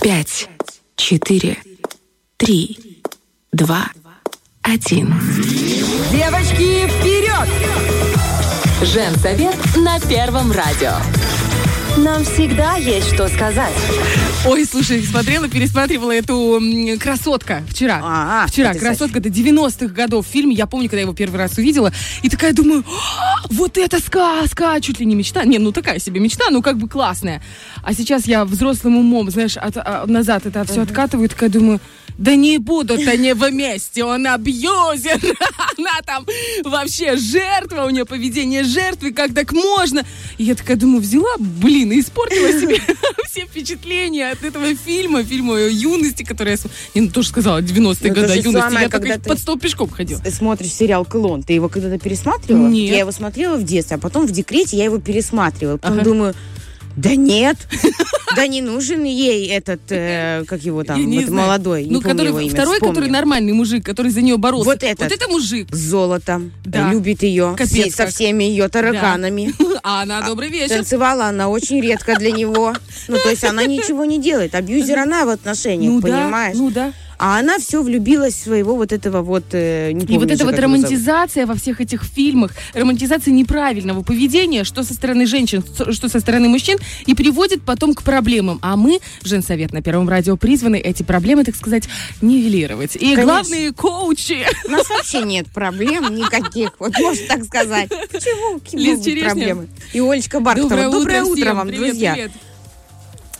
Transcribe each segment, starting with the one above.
пять, четыре, три, два, один. Девочки, вперед! Женсовет на Первом радио. Нам всегда есть что сказать. Ой, слушай, смотрела, пересматривала эту «Красотка» вчера. А, вчера, это «Красотка» это 90-х годов фильм. Я помню, когда я его первый раз увидела. И такая думаю, «А, вот это сказка! Чуть ли не мечта. Не, ну такая себе мечта, ну как бы классная. А сейчас я взрослым умом, знаешь, от- а, назад это все откатываю. и Такая думаю, да не будут они вместе, он абьюзер, она там вообще жертва, у нее поведение жертвы, как так можно? И я такая думаю, взяла, блин, и испортила себе все впечатления от этого фильма, фильма юности, который я... Не, ну тоже сказала, 90-е Ну, то годы юности, я когда под стол пешком ходила. Смотришь сериал «Клон». Ты его когда-то пересматривала? Нет. Я его смотрела в детстве, а потом в декрете я его пересматривала. Потом думаю, да нет, да не нужен ей этот, э, как его там, не вот молодой, не Ну, помню который, его имя, второй, вспомню. который нормальный мужик, который за нее боролся. Вот этот. Вот это мужик. С золотом, Да. любит ее, Капец со как. всеми ее тараканами. А она добрый вечер. Танцевала она очень редко для него. Ну, то есть она ничего не делает. Абьюзер она в отношениях, Ну да, понимаешь? ну да. А она все влюбилась в своего вот этого вот... э, не И помню вот эта вот романтизация во всех этих фильмах, романтизация неправильного поведения, что со стороны женщин, что со стороны мужчин, и приводит потом к проблемам. А мы, Женсовет на Первом радио, призваны эти проблемы, так сказать, нивелировать. И Конечно. главные коучи. У нас вообще нет проблем никаких, вот можно так сказать. Почему? Какие проблемы? И Олечка Бархтова. Доброе утро, всем. вам, Привет, друзья. привет.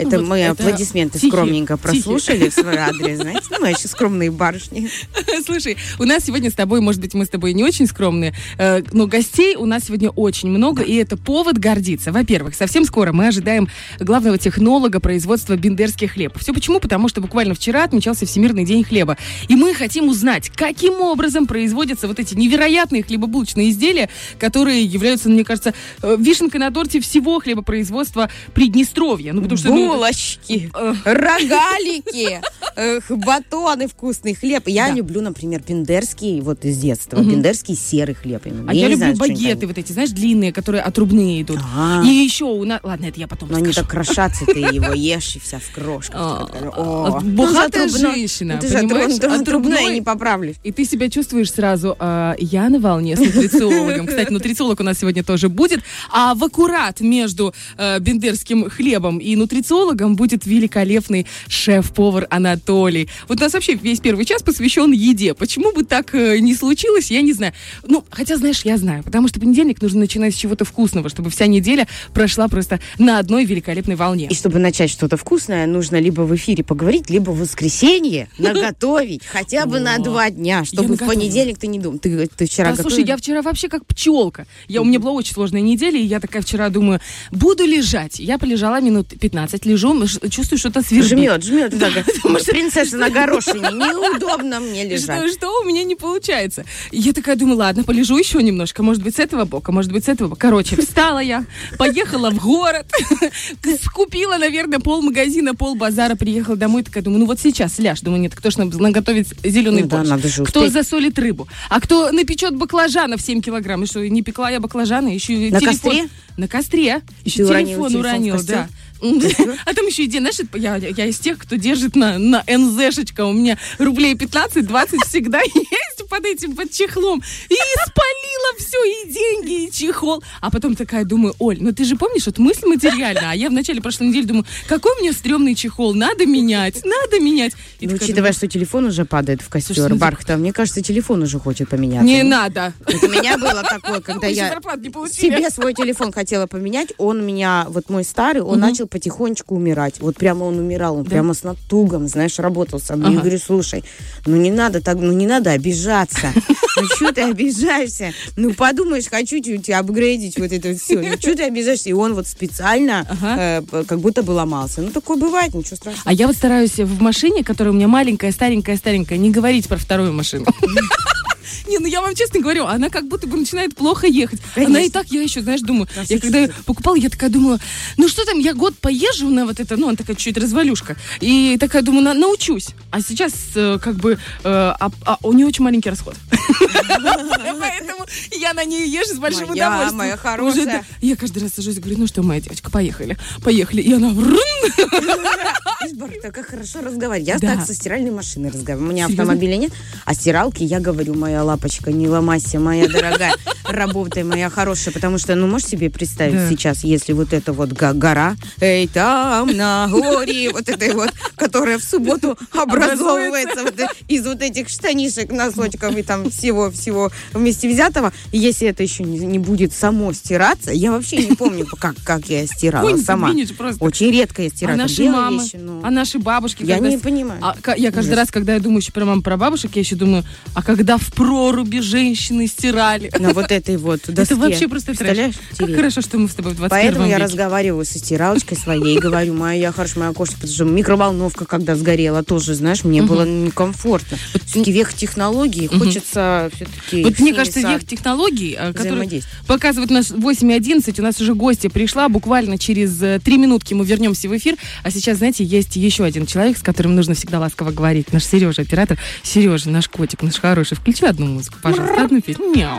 Это Вот мы это аплодисменты тихие, скромненько тихие. прослушали в свой адрес, знаете. Ну, мы еще скромные барышни. Слушай, у нас сегодня с тобой, может быть, мы с тобой не очень скромные, э, но гостей у нас сегодня очень много, и это повод гордиться. Во-первых, совсем скоро мы ожидаем главного технолога производства бендерских хлеб. Все почему? Потому что буквально вчера отмечался Всемирный день хлеба. И мы хотим узнать, каким образом производятся вот эти невероятные хлебобулочные изделия, которые являются, мне кажется, э, вишенкой на торте всего хлебопроизводства Приднестровья. Ну, потому что... ну, Булочки, рогалики, батоны, вкусный хлеб. Я Да. люблю, например, бендерский, вот из детства, Мгм. бендерский серый хлеб. именно. А я, люблю знаю, багеты вот эти, знаешь, длинные, которые отрубные идут. А. И еще у нас... Ладно, это я потом Но они так крошатся, ты его ешь, и вся в крошках. А, Ну, отрубной. женщина, Ты же понимаешь? отрубной, отрубной, Отрубной. я не поправлюсь. И ты себя чувствуешь сразу, а, я на волне с нутрициологом. Кстати, нутрициолог у нас сегодня тоже будет. А в аккурат между э, бендерским хлебом и нутрициологом будет великолепный шеф-повар Анатолий. Вот у нас вообще весь первый час посвящен еде. Почему бы так э, не случилось, я не знаю. Ну, хотя, знаешь, я знаю. Потому что понедельник нужно начинать с чего-то вкусного, чтобы вся неделя прошла просто на одной великолепной волне. И чтобы начать что-то вкусное, нужно либо в эфире поговорить, либо в воскресенье наготовить хотя бы на два дня, чтобы в понедельник ты не думал. Ты, ты вчера Да, слушай, я вчера вообще как пчелка. Я, у меня была очень сложная неделя, и я такая вчера думаю, буду лежать. Я полежала минут 15, лежу, м, ш- чувствую, что-то свербит. Жмет, жмет. Да, принцесса на горошине. Неудобно мне Что, лежать. что у меня не получается? Я такая думаю, ладно, полежу еще немножко. Может быть, с этого бока, может быть, с этого бока. Короче, встала я, поехала в город, купила, наверное, пол магазина, пол базара, приехала домой, такая думаю, ну вот сейчас ляж. Думаю, нет, кто ж нам наготовит зеленый Ну да, борщ? надо же кто успеть. засолит рыбу? А кто напечет баклажанов 7 килограмм? И что, не пекла я баклажаны, еще На телефон- костре? На костре. Еще Ты телефон уронил, костер? да. А там еще идея, знаешь, это я, я из тех, кто держит на, на НЗшечка. У меня рублей 15-20 всегда есть под этим, под чехлом. И спалила все, и деньги, и чехол. А потом такая думаю, Оль, ну ты же помнишь, вот мысль материальна. А я в начале прошлой недели думаю, какой у меня стрёмный чехол, надо менять, надо менять. И Ну, учитывая, думаю, что телефон уже падает в Слушай, костер ну, Бархта, мне кажется, телефон уже хочет поменяться. не надо. Вот у меня было такое, когда я себе свой телефон хотела поменять, он меня, вот мой старый, он начал потихонечку умирать. Вот прямо он умирал, он Да. прямо с натугом, знаешь, работал со мной. Я Ага. говорю, слушай, ну не надо так, ну не надо обижаться. Ну что ты обижаешься? Ну подумаешь, хочу чуть апгрейдить вот это все. Ну что ты обижаешься? И он вот специально э, как будто бы ломался. Ну такое бывает, ничего страшного. А я вот стараюсь в машине, которая у меня маленькая, старенькая, старенькая, не говорить про вторую машину. Не, ну я вам честно говорю, она как будто бы начинает плохо ехать. Она и Конечно. так, я еще, знаешь, думаю, я когда покупала, я такая думала, ну что там, я год поезжу на вот это, ну, она такая чуть развалюшка. И такая думаю, на- научусь. А сейчас э, как бы э, а- а у нее очень маленький расход. Поэтому я на ней езжу с большим удовольствием. моя хорошая. Я каждый раз сажусь и говорю, ну что, моя девочка, поехали. Поехали. И она как хорошо разговаривать. Я так со стиральной машиной разговариваю. У меня автомобиля нет, а стиралки я говорю, моя лапочка, не ломайся, моя дорогая, работай, моя хорошая. Потому что, ну, можешь себе представить Да. сейчас, если вот эта вот гора, эй, там на горе, вот этой вот, которая в субботу образовывается вот из вот этих штанишек, носочков и там всего-всего вместе взятого. Если это еще не, не будет само стираться, я вообще не помню, как, как я стирала Конь сама. Очень редко я А стираю. там наши мамы, вещи, ну. а наши бабушки. Я когда не понимаю. А я каждый Ужас. раз, когда я думаю еще про маму, про бабушек, я еще думаю, а когда в проруби женщины стирали. на вот этой вот доске. Это вообще просто трэш. Представляешь? Как Терри? хорошо, что мы с тобой в 21 Поэтому я разговариваю со стиралочкой своей, говорю, моя хорошая, моя кошка, потому что микроволновка, когда сгорела, тоже, знаешь, мне было некомфортно. Все-таки век технологий, хочется все-таки Вот мне кажется, век технологий, э, которые показывают нас 8.11, у нас уже гостья пришла, буквально через э, три минутки мы вернемся в эфир. А сейчас, знаете, есть еще один человек, с которым нужно всегда ласково говорить. Наш Сережа, оператор. Сережа, наш котик, наш хороший. Включи одну музыку, пожалуйста, одну песню. Мяу.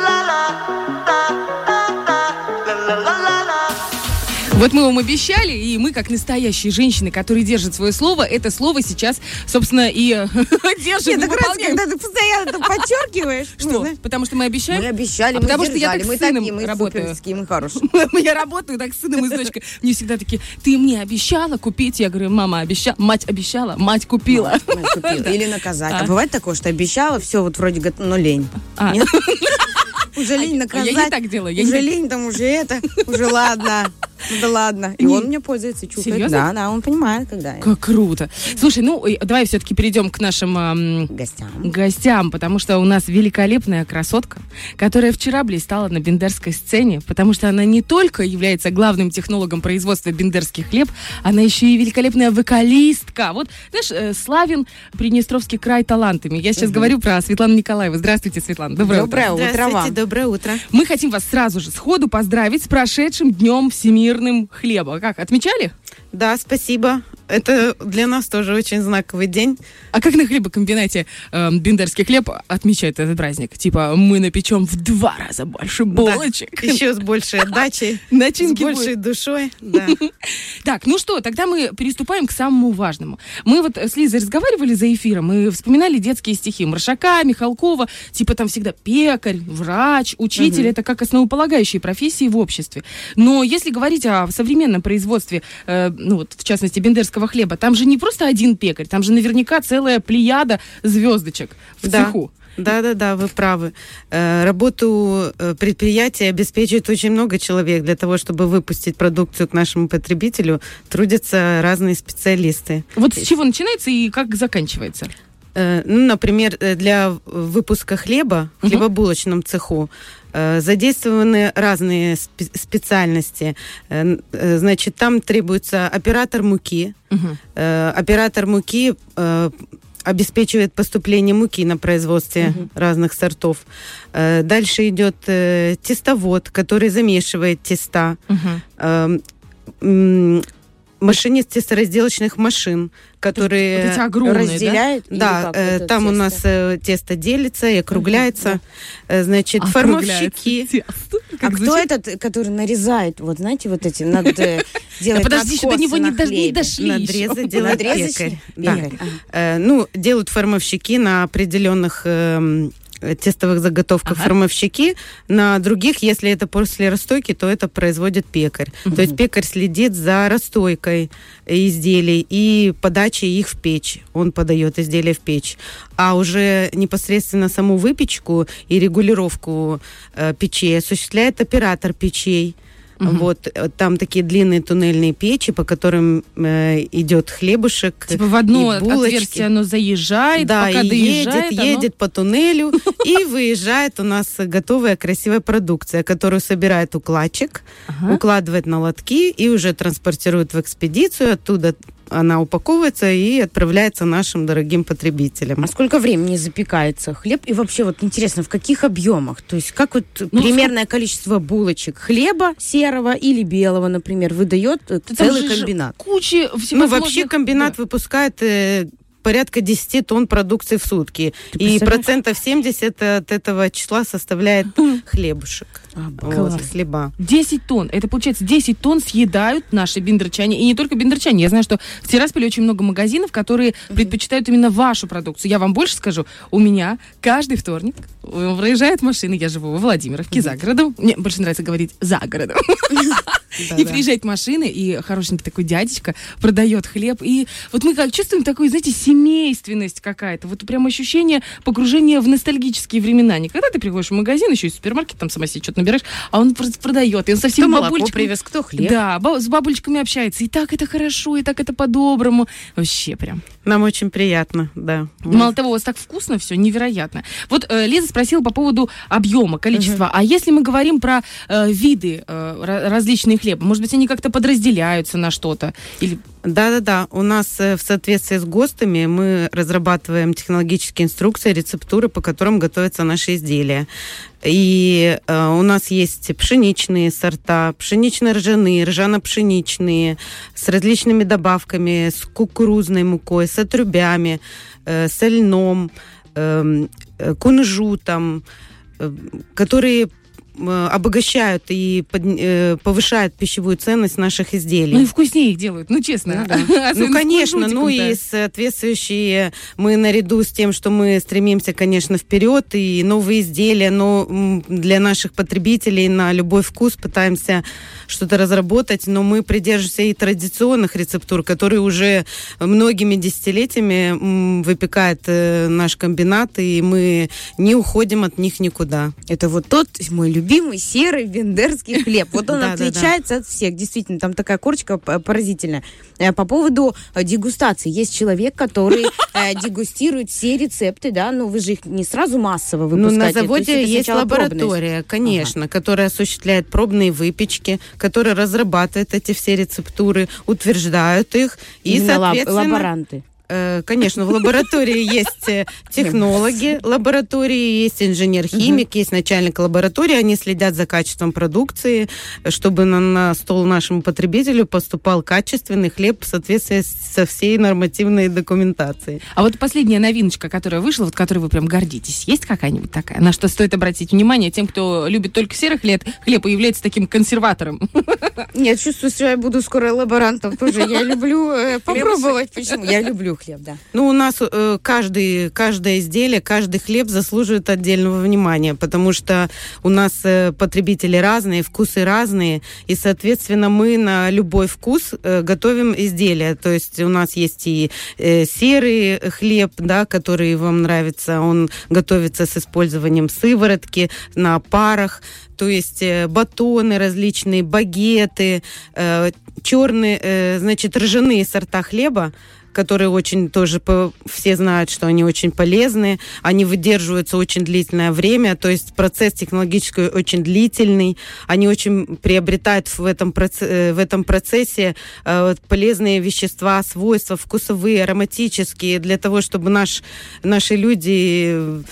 Вот мы вам обещали, и мы, как настоящие женщины, которые держат свое слово, это слово сейчас, собственно, и э, держим, Нет, так раз, когда ты постоянно это подчеркиваешь. ну, Что? знаешь, Потому что мы обещаем? Мы обещали, А мы потому что я так с сыном работаю. мы хорошие. Я работаю так с сыном и с дочкой. Мне всегда такие, ты мне обещала купить? Я говорю, мама обещала, мать обещала, мать купила. Или наказать. А. А бывает такое, что обещала, все вот вроде но лень. Уже лень А я наказать. не так делаю, я не Уже лень, там уже это, уже ладно. Да ладно. И Не- он мне пользуется, чукает. Серьезно? Да, да, он понимает, когда я Как круто. Слушай, ну, и давай все-таки перейдем к нашим ам, гостям. гостям, потому что у нас великолепная красотка, которая вчера блистала на бендерской сцене, потому что она не только является главным технологом производства бендерских хлеб, она еще и великолепная вокалистка. Вот, знаешь, э, славен Приднестровский край талантами. Я сейчас говорю про Светлану Николаеву. Здравствуйте, Светлана. Доброе, утро. Доброе утро вам. Доброе утро. Мы хотим вас сразу же сходу поздравить с прошедшим днем всемирным хлеба. Как, отмечали? Да, спасибо. Это для нас тоже очень знаковый день. А как на хлебокомбинате э, Бендерский хлеб отмечает этот праздник? Типа, мы напечем в два раза больше булочек. Да, еще с большей отдачей, с Начинки большей душой. Да. Так, ну что, тогда мы переступаем к самому важному. Мы вот с Лизой разговаривали за эфиром и вспоминали детские стихи Маршака, Михалкова, типа там всегда пекарь, врач, учитель, это как основополагающие профессии в обществе. Но если говорить о современном производстве, э, ну вот в частности бендерского хлеба, там же не просто один пекарь, там же наверняка целая плеяда звездочек в Да. цеху. Да, да, да, вы правы. Э, Работу э, предприятия обеспечивает очень много человек. Для того, чтобы выпустить продукцию к нашему потребителю, трудятся разные специалисты. Вот с чего начинается и как заканчивается? Э, Ну, например, для выпуска хлеба в хлебобулочном цеху задействованы разные спе- специальности. Э, э, Значит, там требуется оператор муки. Э, Оператор муки э, обеспечивает поступление муки на производстве разных сортов. Э, Дальше идет э, тестовод, который замешивает теста. Мгм. Эм, м, Машинист тесторазделочных машин, которые... Вот эти огромные, да? Разделяет? или Да, как э, там у тесто? нас э, тесто делится и округляется. Э, Значит, формовщики. тесто. А кто этот, который нарезает, вот знаете, вот эти, над, э, Да делает подожди, еще до него не, дошли еще. Надрезы делает пекарь. Да. Ага. Э, Ну, делают формовщики на определенных эм, э, тестовых заготовках Ага. формовщики. На других, если это после расстойки, то это производит пекарь. То есть пекарь следит за расстойкой изделий и подачей их в печь. Он подает изделия в печь. А уже непосредственно саму выпечку и регулировку э, печей осуществляет оператор печей. Вот э, там такие длинные туннельные печи, по которым э, идет хлебушек. Типа в одно отверстие оно заезжает, Да, пока и доезжает, едет, оно- едет по туннелю, и выезжает у нас готовая красивая продукция, которую собирает укладчик, укладывает на лотки и уже транспортирует в экспедицию. Оттуда она упаковывается и отправляется нашим дорогим потребителям. А сколько времени запекается хлеб? И вообще, вот интересно, в каких объемах? То есть, как вот Ну, примерное количество булочек хлеба серого или белого, например, выдает целый же комбинат? Куча Ну, всевозможных... вообще комбинат выпускает э, порядка 10 тонн продукции в сутки. И процентов 70 от этого числа составляет хлебушек. Вот, класс. хлеба. 10 тонн. Это получается 10 тонн съедают наши бендерчане. И не только бендерчане. Я знаю, что в Тирасполе очень много магазинов, которые предпочитают именно вашу продукцию. Я вам больше скажу. У меня каждый вторник э, проезжает машина. Я живу во Владимировке, за городом. Мне больше нравится говорить за городом. И приезжает машина, и хорошенький такой дядечка продает хлеб. И вот мы как чувствуем такую, знаете, семейственность какая-то. Вот прям ощущение погружения в ностальгические времена. Не когда ты приходишь в магазин, еще и в супермаркет, там сама себе что-то набираешь, а он просто продает. И он со Кто молоко привез, кто хлеб. Да, с бабулечками общается. И так это хорошо, и так это по-доброму. Вообще прям. Нам очень приятно, да. Мало того, у вас так вкусно все, невероятно. Вот э, Лиза спросила по поводу объема, количества. А если мы говорим про э, виды э, ра- различные хлеба, может быть, они как-то подразделяются на что-то? Или Да-да-да, у нас э, в соответствии с ГОСТами мы разрабатываем технологические инструкции, рецептуры, по которым готовятся наши изделия. И э, у нас есть пшеничные сорта, пшенично-ржаные, ржано-пшеничные, с различными добавками, с кукурузной мукой, с отрубями, э, с льном, эм, э, кунжутом, э, которые обогащают и под- э, повышают пищевую ценность наших изделий. ну и вкуснее их делают, ну честно. Ну, Особенно с конечно, ну и соответствующие мы наряду с тем, что мы стремимся, конечно, вперед и новые изделия, но для наших потребителей на любой вкус пытаемся что-то разработать, но мы придерживаемся и традиционных рецептур, которые уже многими десятилетиями выпекает э, наш комбинат, и мы не уходим от них никуда. Это вот тот мой любимый серый вендерский хлеб. Вот он отличается от всех. Действительно, там такая корочка поразительная. Э, По поводу э, дегустации. Есть человек, который э, дегустирует все рецепты, да, но вы же их не сразу массово Ну, выпускаете. на то есть заводе есть лаборатория, конечно, которая осуществляет пробные выпечки, которая разрабатывает эти все рецептуры, утверждают их. И, соответственно, лаборанты. Э, Конечно, в лаборатории есть э, технологи лаборатории, есть инженер-химик, есть начальник лаборатории. Они следят за качеством продукции, чтобы на, на стол нашему потребителю поступал качественный хлеб в соответствии со всей нормативной документацией. А вот последняя новиночка, которая вышла, вот которой вы прям гордитесь, есть какая-нибудь такая? На что стоит обратить внимание тем, кто любит только серый хлеб, хлеб и является таким консерватором? Я чувствую, что я буду скоро лаборантом тоже. Я люблю э, попробовать. Почему? Я люблю хлеб, да. Ну, у нас э, каждый, каждое изделие, каждый хлеб заслуживает отдельного внимания, потому что у нас э, потребители разные, вкусы разные, и, соответственно, мы на любой вкус э, готовим изделия. То есть у нас есть и э, серый хлеб, да, который вам нравится, он готовится с использованием сыворотки на парах, то есть э, батоны различные, багеты, э, черные, э, значит, ржаные сорта хлеба, которые очень тоже все знают, что они очень полезны, они выдерживаются очень длительное время, то есть процесс технологический очень длительный, они очень приобретают в этом, э, в этом процессе э, полезные вещества, свойства вкусовые, ароматические, для того, чтобы наш, наши люди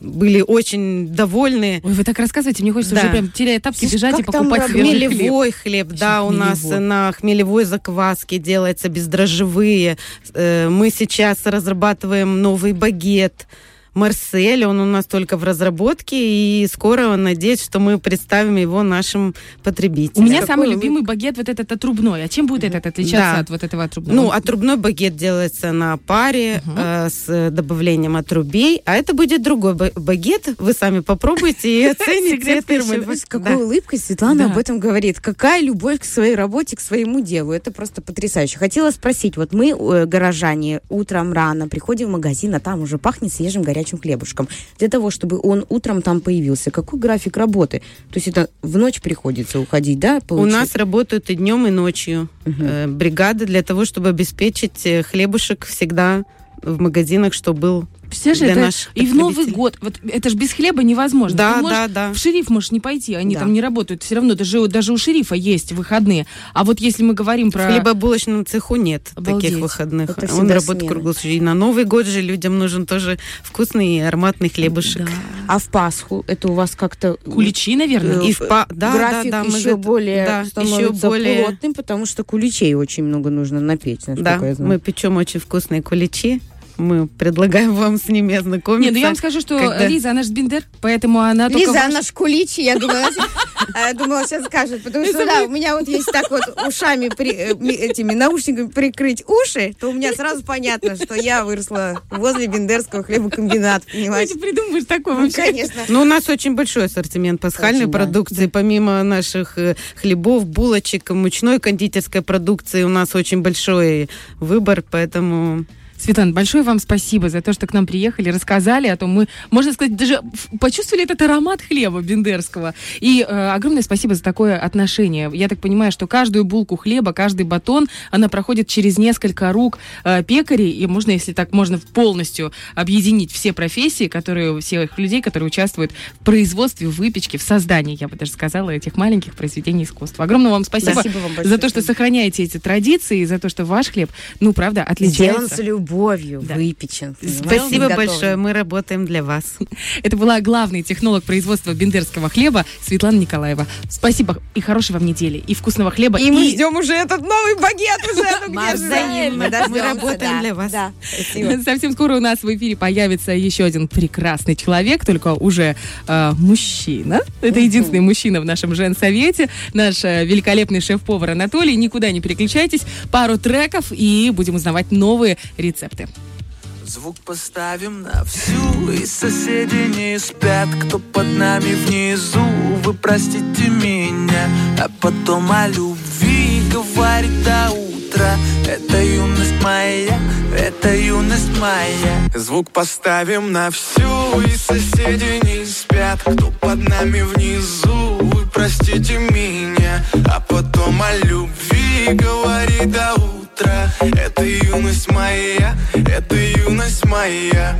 были очень довольны. Ой, вы так рассказываете, мне хочется Да. уже прям теряя тапки Слушай, бежать и как там покупать свежий хлеб. Хмелевой хлеб, да, у нас хмелевой. на хмелевой закваске делается бездрожжевые. Э, Мы сейчас разрабатываем новый багет. Марсель, он у нас только в разработке, и скоро, надеюсь, что мы представим его нашим У потребителям. меня Какой самый вы- любимый багет вот этот отрубной. А чем будет этот отличаться Да. от вот этого отрубного? Ну, отрубной багет делается на паре э, с добавлением отрубей, а это будет другой ба- багет. Вы сами попробуйте и оцените это еще. С какой улыбкой Светлана Да. об этом говорит. Какая любовь к своей работе, к своему делу. Это просто потрясающе. Хотела спросить, вот мы, э, горожане, утром рано приходим в магазин, а там уже пахнет свежим горячим хлебушком. Для того, чтобы он утром там появился, какой график работы? То есть это в ночь приходится уходить, да? У получается? нас работают и днем, и ночью э, бригады для того, чтобы обеспечить э, хлебушек всегда в магазинах, что был Представляешь, для это наших и в Новый год. Вот это же без хлеба невозможно. Да, Ты можешь- да, да. В шериф можешь не пойти, они Да. там не работают. Все равно даже, даже у шерифа есть выходные. А вот если мы говорим про... В хлебобулочном цеху нет Обалдеть. таких выходных. Это Он работает круглосуточно. И на Новый год же людям нужен тоже вкусный и ароматный хлебушек. Да. А в Пасху это у вас как-то... Куличи, наверное. э, И в па- да, график да, да, мы еще за- более да, становится еще более- плотным, потому что куличей очень много нужно напечь, насколько Да, я знаю. мы печем очень вкусные куличи. Мы предлагаем вам с ними ознакомиться. Не, ну я вам скажу, что когда- Лиза, она же биндер, поэтому она только... Лиза, она ж куличи, я думала, а я думала, сейчас скажет, потому что, да, у меня вот есть так вот ушами, при- э, ми- этими наушниками прикрыть уши, то у меня сразу понятно, что я выросла возле Бендерского хлебокомбината, Ты понимаете? придумаешь такое Ну, вообще. конечно. Ну, у нас очень большой ассортимент пасхальной Очень, да. продукции. Помимо наших э, хлебов, булочек, мучной кондитерской продукции, у нас очень большой выбор, поэтому... Светлана, большое вам спасибо за то, что к нам приехали, рассказали о том, мы, можно сказать, даже почувствовали этот аромат хлеба бендерского. И э, огромное спасибо за такое отношение. Я так понимаю, что каждую булку хлеба, каждый батон, она проходит через несколько рук э, пекарей, и можно, если так можно, полностью объединить все профессии, которые, всех людей, которые участвуют в производстве, в выпечке, в создании, я бы даже сказала, этих маленьких произведений искусства. Огромное вам спасибо, Спасибо вам большое. за то, что сохраняете эти традиции, за то, что ваш хлеб, ну, правда, Сделан отличается. с любовью, Да. выпечен. Спасибо большое, мы работаем для вас. Это была главный технолог производства бендерского хлеба Светлана Николаева. Спасибо и хорошей вам недели, и вкусного хлеба. И мы ждем уже этот новый багет уже. Ну, Мы взаимно. Работаем да, для вас. Да. Совсем скоро у нас в эфире появится еще один прекрасный человек, только уже э, мужчина. Это единственный мужчина в нашем женсовете. Наш э, великолепный шеф-повар Анатолий. Никуда не переключайтесь. Пару треков и будем узнавать новые рецепты. Звук поставим на всю И соседи не спят. Кто под нами внизу Вы простите меня. А потом о любви Говорит до утра Это юность моя Это юность моя. Звук поставим на всю И соседи не спят. Кто под нами внизу Вы простите меня. А потом о любви говори до утра Это юность моя Это юность моя.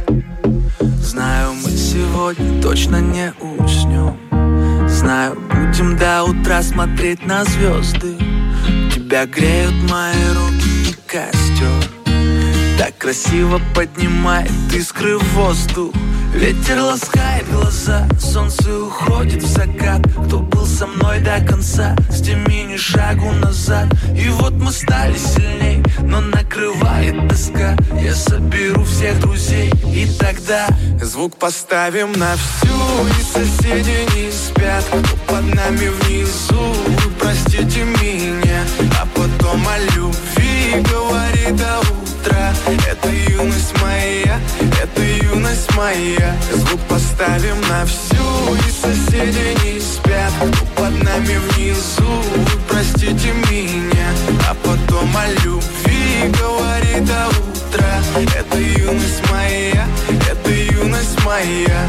Знаю, мы сегодня точно не уснем. Знаю, будем до утра смотреть на звезды Тебя греют мои руки и костер. Так красиво поднимает искры в воздух Ветер ласкает глаза, солнце уходит в закат. Кто был со мной до конца, сними ни шагу назад. И вот мы стали сильней, но накрывает тоска. Я соберу всех друзей, и тогда Звук поставим на всю, и соседи не спят Кто под нами внизу, простите меня А потом о любви говори до утра Это юность моя, это юность моя. Звук поставим на всю, и соседи не спят. Под нами внизу, вы простите меня. А потом о любви говори до утра Это юность моя, это юность моя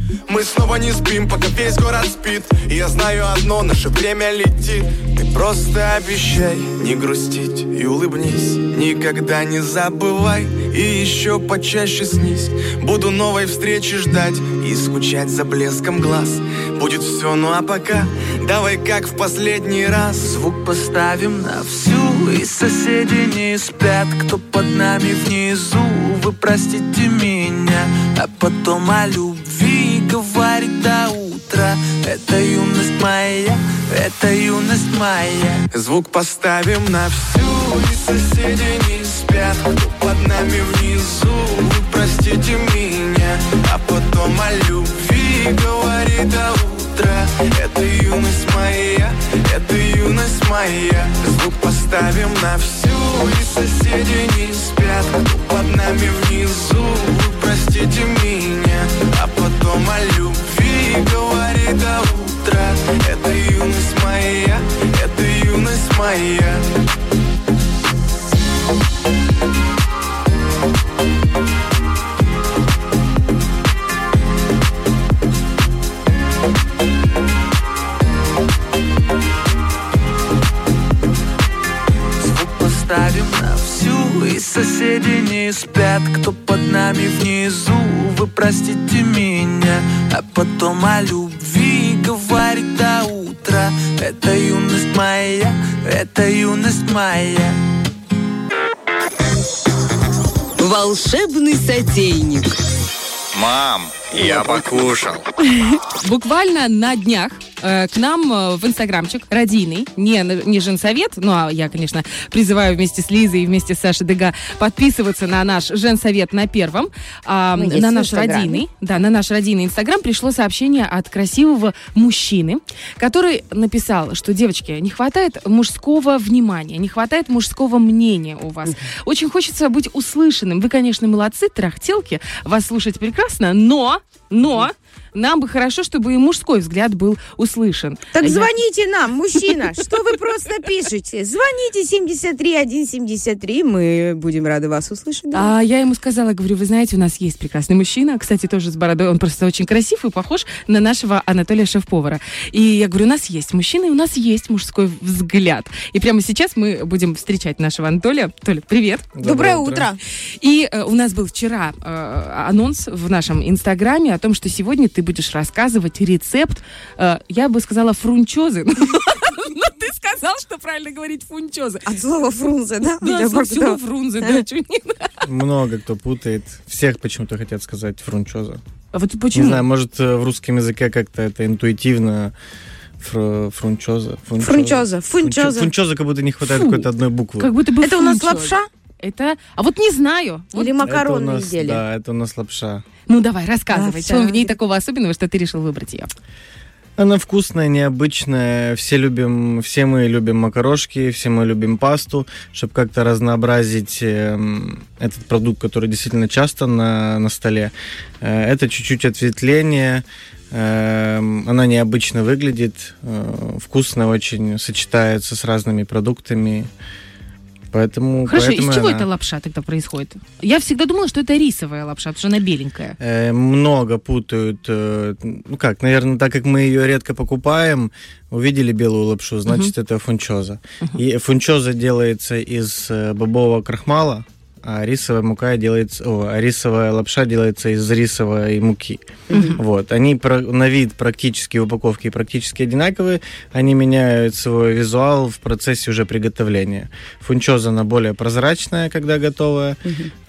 мы снова не спим, пока весь город спит. И я знаю одно, наше время летит. Ты просто обещай не грустить и улыбнись. Никогда не забывай и еще почаще снись. Буду новой встречи ждать и скучать за блеском глаз. Будет все, ну а пока давай как в последний раз. Звук поставим на всю и соседи не спят. Кто под нами внизу, вы простите меня. А потом о любви говорит до утра. Это юность моя, это юность моя. Звук поставим на всю И соседи не спят. Под нами внизу Вы простите меня. А потом о любви говорит до утра. Это юность моя, это юность моя. Звук поставим на всю И соседи не спят. Под нами внизу Вы простите меня А потом о любви говори до утра Это юность моя, это юность моя. Звук поставим соседи не спят Кто под нами внизу Вы простите меня А потом о любви говорит до утра Это юность моя Это юность моя Волшебный сотейник. Мам, я покушал. Буквально на днях э, к нам э, в инстаграмчик родийный, не, не женсовет, ну а я, конечно, призываю вместе с Лизой и вместе с Сашей Дега подписываться на наш женсовет на первом, Мы есть на наш родийный, да, на наш родийный инстаграм пришло сообщение от красивого мужчины, который написал, что, девочки, не хватает мужского внимания, не хватает мужского мнения у вас. Очень хочется быть услышанным. Вы, конечно, молодцы, трахтелки, вас слушать прекрасно, но, но, нам бы хорошо, чтобы и мужской взгляд был услышан. Так Я- звоните нам, мужчина. Что вы просто пишете? Звоните 73173, мы будем рады вас услышать. да. А я ему сказала, говорю, вы знаете, у нас есть прекрасный мужчина, кстати, тоже с бородой, он просто очень красив и похож на нашего Анатолия шеф-повара. И я говорю, у нас есть мужчина, и у нас есть мужской взгляд. И прямо сейчас мы будем встречать нашего Анатолия. Толя, привет. Доброе утро. И э, у нас был вчера э, анонс в нашем инстаграме о том, что сегодня ты будешь рассказывать рецепт, э, я бы сказала, фрунчозы. Но ты сказал, что правильно говорить фунчозы. От слова фрунзе, да? Да, как-то- фрунзе, да, чё нет. Много кто путает. Всех почему-то хотят сказать фрунчоза. А вот Не почему? знаю, может, э, в русском языке как-то это интуитивно фр- фрунчоза. Фрунчоза, фунчоза. Фунчоза как будто не хватает Фу. какой-то одной буквы. Как будто бы Это у нас фунчоза. лапша? Это... А вот не знаю. Вот- Или у макаронные нас, изделия. Да, это у нас лапша. Ну давай, рассказывай, А, что в ней такого особенного, что ты решил выбрать ее. Она вкусная, необычная. Все любим, все мы любим макарошки, все мы любим пасту, чтобы как-то разнообразить эм, этот продукт, который действительно часто на, на столе. Э, это чуть-чуть ответвление. эм, она необычно выглядит, э, вкусно очень, сочетается с разными продуктами. Поэтому, Хорошо, поэтому из чего она- эта лапша тогда происходит? Я всегда думала, что это рисовая лапша, потому что она беленькая. Э, много путают. э, Ну как, наверное, так как мы ее редко покупаем, увидели белую лапшу, значит это фунчоза. И фунчоза делается из э, бобового крахмала, а рисовая мука делается, о, а рисовая лапша делается из рисовой муки. Вот, они про- на вид практически упаковки практически одинаковые, они меняют свой визуал в процессе уже приготовления. Фунчоза она более прозрачная, когда готовая,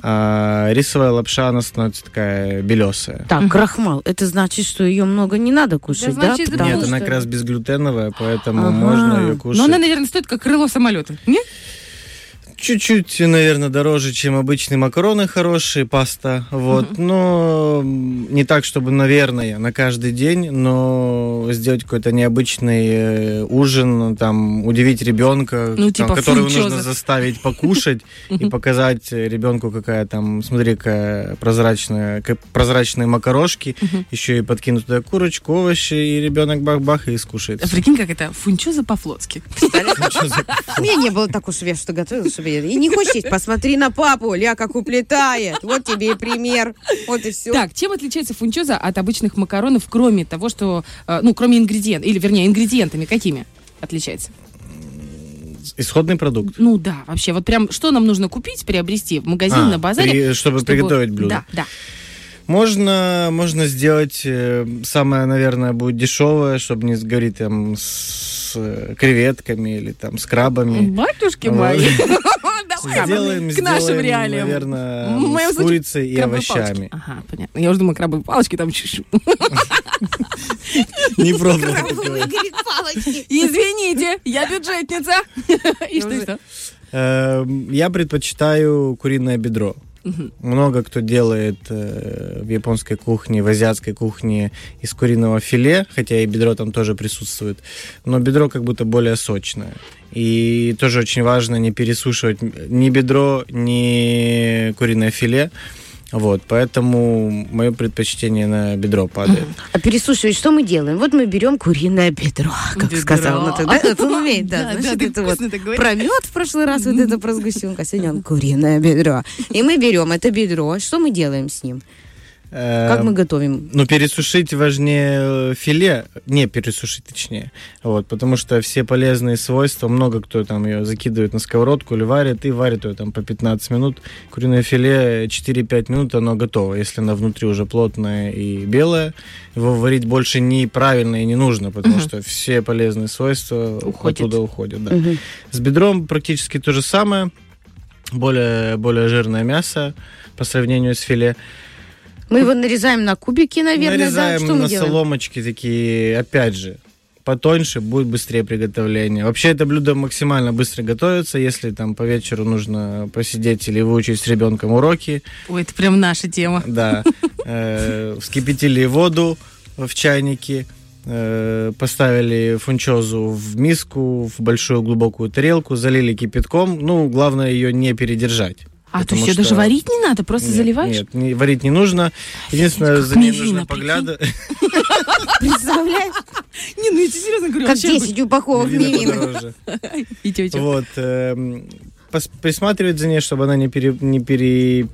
а рисовая лапша она становится такая белесая. Так, крахмал. Это значит, что ее много не надо кушать, Да, да? значит, Потому Нет, она как раз безглютеновая, поэтому Ага. можно ее кушать. Но она, наверное, стоит как крыло самолета. Нет? Чуть-чуть, наверное, дороже, чем обычные макароны хорошие, паста. Вот. Но м, не так, чтобы, наверное, на каждый день, но сделать какой-то необычный э, ужин, там, удивить ребенка, Ну, там, типа которого фунчоза. нужно заставить покушать и показать ребенку, какая там, смотри, какая прозрачная, как прозрачные макарошки, еще и подкинуть туда курочку, овощи, и ребенок бах-бах и скушает. А Прикинь, как это фунчоза по-флотски. Мне не было так уж я что готовила, чтобы я... И не хочешь есть, посмотри на папу, ля как уплетает. Вот тебе и пример. Вот и все. Так, чем отличается фунчоза от обычных макаронов, кроме того, что, э, ну, кроме ингредиентов, или, вернее, ингредиентами какими отличается? Исходный продукт. Ну да, вообще, вот прям что нам нужно купить, приобрести в магазине, А, на базаре? при- чтобы приготовить блюдо. Да, да. Можно, можно сделать э, самое, наверное, будет дешевое, чтобы не говорить там с э, креветками или там с крабами. Батюшки мои. Сделаем, к нашим сделаем, реалиям. наверное, с курицей и овощами. Ага, понятно. Я уже думаю, крабовые палочки там чуть-чуть. Не пробовал такого. Говорит, палочки. Извините, я бюджетница. И что, и что? Эм, Я предпочитаю куриное бедро. Много кто делает э, в японской кухне, в азиатской кухне из куриного филе, хотя и бедро там тоже присутствует, но бедро как будто более сочное. И тоже очень важно не пересушивать ни бедро, ни куриное филе. Вот, поэтому мое предпочтение на бедро падает. А пересушивать что мы делаем? Вот мы берем куриное бедро, как Бедро. сказал Наталья. Да, это он умеет, да. Да, да, Значит, ты это вот про мед в прошлый раз, вот это про сгущенку, а сегодня он куриное бедро. И мы берем это бедро, что мы делаем с ним? Как Эм, мы готовим? Ну, пересушить важнее э, филе, не пересушить точнее, вот, потому что все полезные свойства, много кто там ее закидывает на сковородку или варит, и варит ее там по 15 минут. Куриное филе 4-5 минут, оно готово, если оно внутри уже плотное и белое. Его варить больше неправильно и не нужно, потому что все полезные свойства Уходят. оттуда уходят. Да. Мгм. С бедром практически то же самое, более, более жирное мясо по сравнению с филе. Мы его нарезаем на кубики, наверное, Нарезаем да? Что мы на делаем? соломочки такие, опять же, потоньше, будет быстрее приготовление. Вообще это блюдо максимально быстро готовится, если там по вечеру нужно посидеть или выучить с ребенком уроки. Ой, это прям наша тема. Да. Э, Вскипятили воду в чайнике, э, поставили фунчозу в миску, в большую глубокую тарелку, залили кипятком. Ну, главное ее не передержать. А, то есть ее даже что- варить не надо, просто Нет, заливаешь? Нет, не- варить не нужно. Единственное, как за ней нужно прикинь. поглядывать. Представляешь? Не, ну я тебе серьезно говорю. Как вообще 10 упаковок Мивина. И тетя. Вот. эм, Присматривать за ней, чтобы она не, пере- не, пере-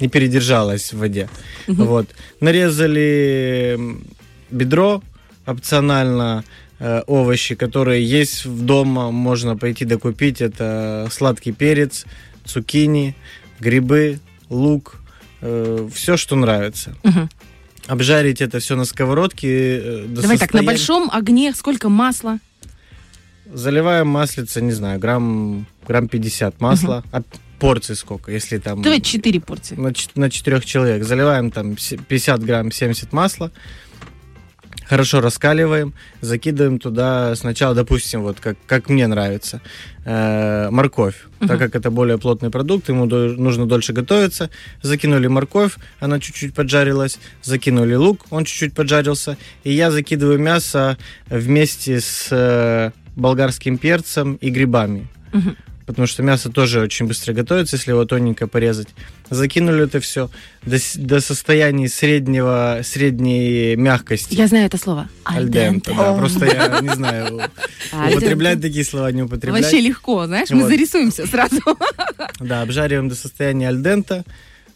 не передержалась в воде. Вот. Нарезали м, бедро, опционально э, овощи, которые есть в дома, можно пойти докупить. Это сладкий перец, цукини, грибы, лук, все, что нравится. Мгм. Обжарить это все на сковородке. э, до Давай так, на состояния- большом огне сколько масла? Заливаем маслица, не знаю, грамм, грамм 50 масла. А порций сколько, если там... Давай 4 порции. на, на четырех человек. Заливаем там се- 50 грамм, 70 масла. Хорошо раскаливаем, закидываем туда сначала, допустим, вот как, как мне нравится, э, морковь. Так как это более плотный продукт, ему до- нужно дольше готовиться. Закинули морковь, она чуть-чуть поджарилась. Закинули лук, он чуть-чуть поджарился. И я закидываю мясо вместе с э, болгарским перцем и грибами. Потому что мясо тоже очень быстро готовится, если его тоненько порезать. Закинули это все до, до состояния среднего, средней мягкости. Я знаю это слово. Альденте, да. Просто я не знаю, употреблять такие слова, не употреблять. Вообще легко, знаешь, мы зарисуемся сразу. Да, обжариваем до состояния альдента.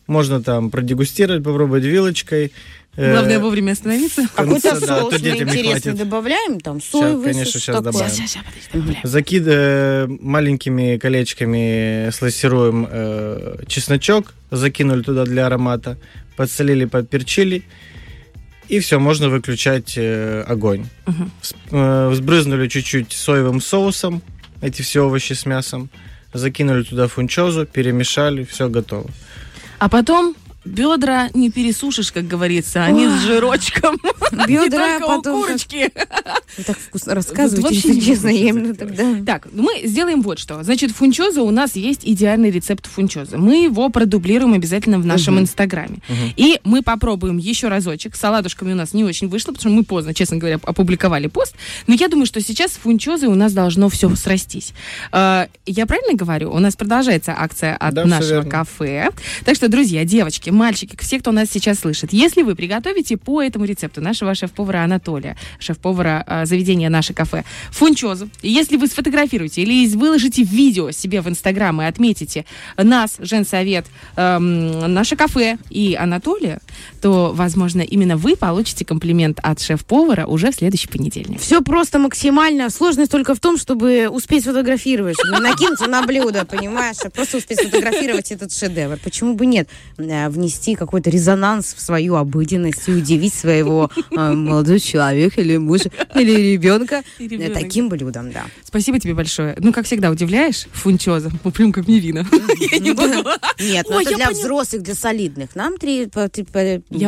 Можно там продегустировать, попробовать вилочкой. Э, Главное вовремя остановиться. Какой-то соус мы интересный добавляем, там, соевый конечно, добавим. Сейчас, добавляем. Закид э, маленькими колечками слайсируем э, чесночок, закинули туда для аромата, подсолили, подперчили, и все, можно выключать э, огонь. Вс- э, взбрызнули чуть-чуть соевым соусом эти все овощи с мясом, закинули туда фунчозу, перемешали, все готово. А потом бедра не пересушишь, как говорится, они с жирочком. Бедра, потом курочки. Вы так вкусно рассказываете, вообще если честно, я именно тогда... Так, ну мы сделаем вот что. Значит, фунчоза у нас есть идеальный рецепт фунчоза. Мы его продублируем обязательно в нашем инстаграме. И мы попробуем еще разочек. С оладушками у нас не очень вышло, потому что мы поздно, честно говоря, опубликовали пост. Но я думаю, что сейчас с фунчозой у нас должно все срастись. Э, Я правильно говорю? У нас продолжается акция от нашего кафе. Так что, друзья, девочки, мальчики, все, кто нас сейчас слышит, если вы приготовите по этому рецепту нашего шеф-повара Анатолия, шеф-повара э, заведения «Наше кафе», фунчозу, если вы сфотографируете или выложите видео себе в Инстаграм и отметите нас, Женсовет, эм, «Наше кафе» и Анатолия, то, возможно, именно вы получите комплимент от шеф-повара уже в следующий понедельник. Все просто максимально. Сложность только в том, чтобы успеть сфотографировать. Накинуться на блюдо, понимаешь? Просто успеть сфотографировать этот шедевр. Почему бы нет? Э, Внести какой-то резонанс в свою обыденность и удивить своего э, молодого человека или мужа, или ребенка таким блюдом, да. Спасибо тебе большое. Ну, как всегда, удивляешь, фунчоза. Ну, прям как. Я не могу. Нет, ну Ой, это для взрослых, для солидных. Нам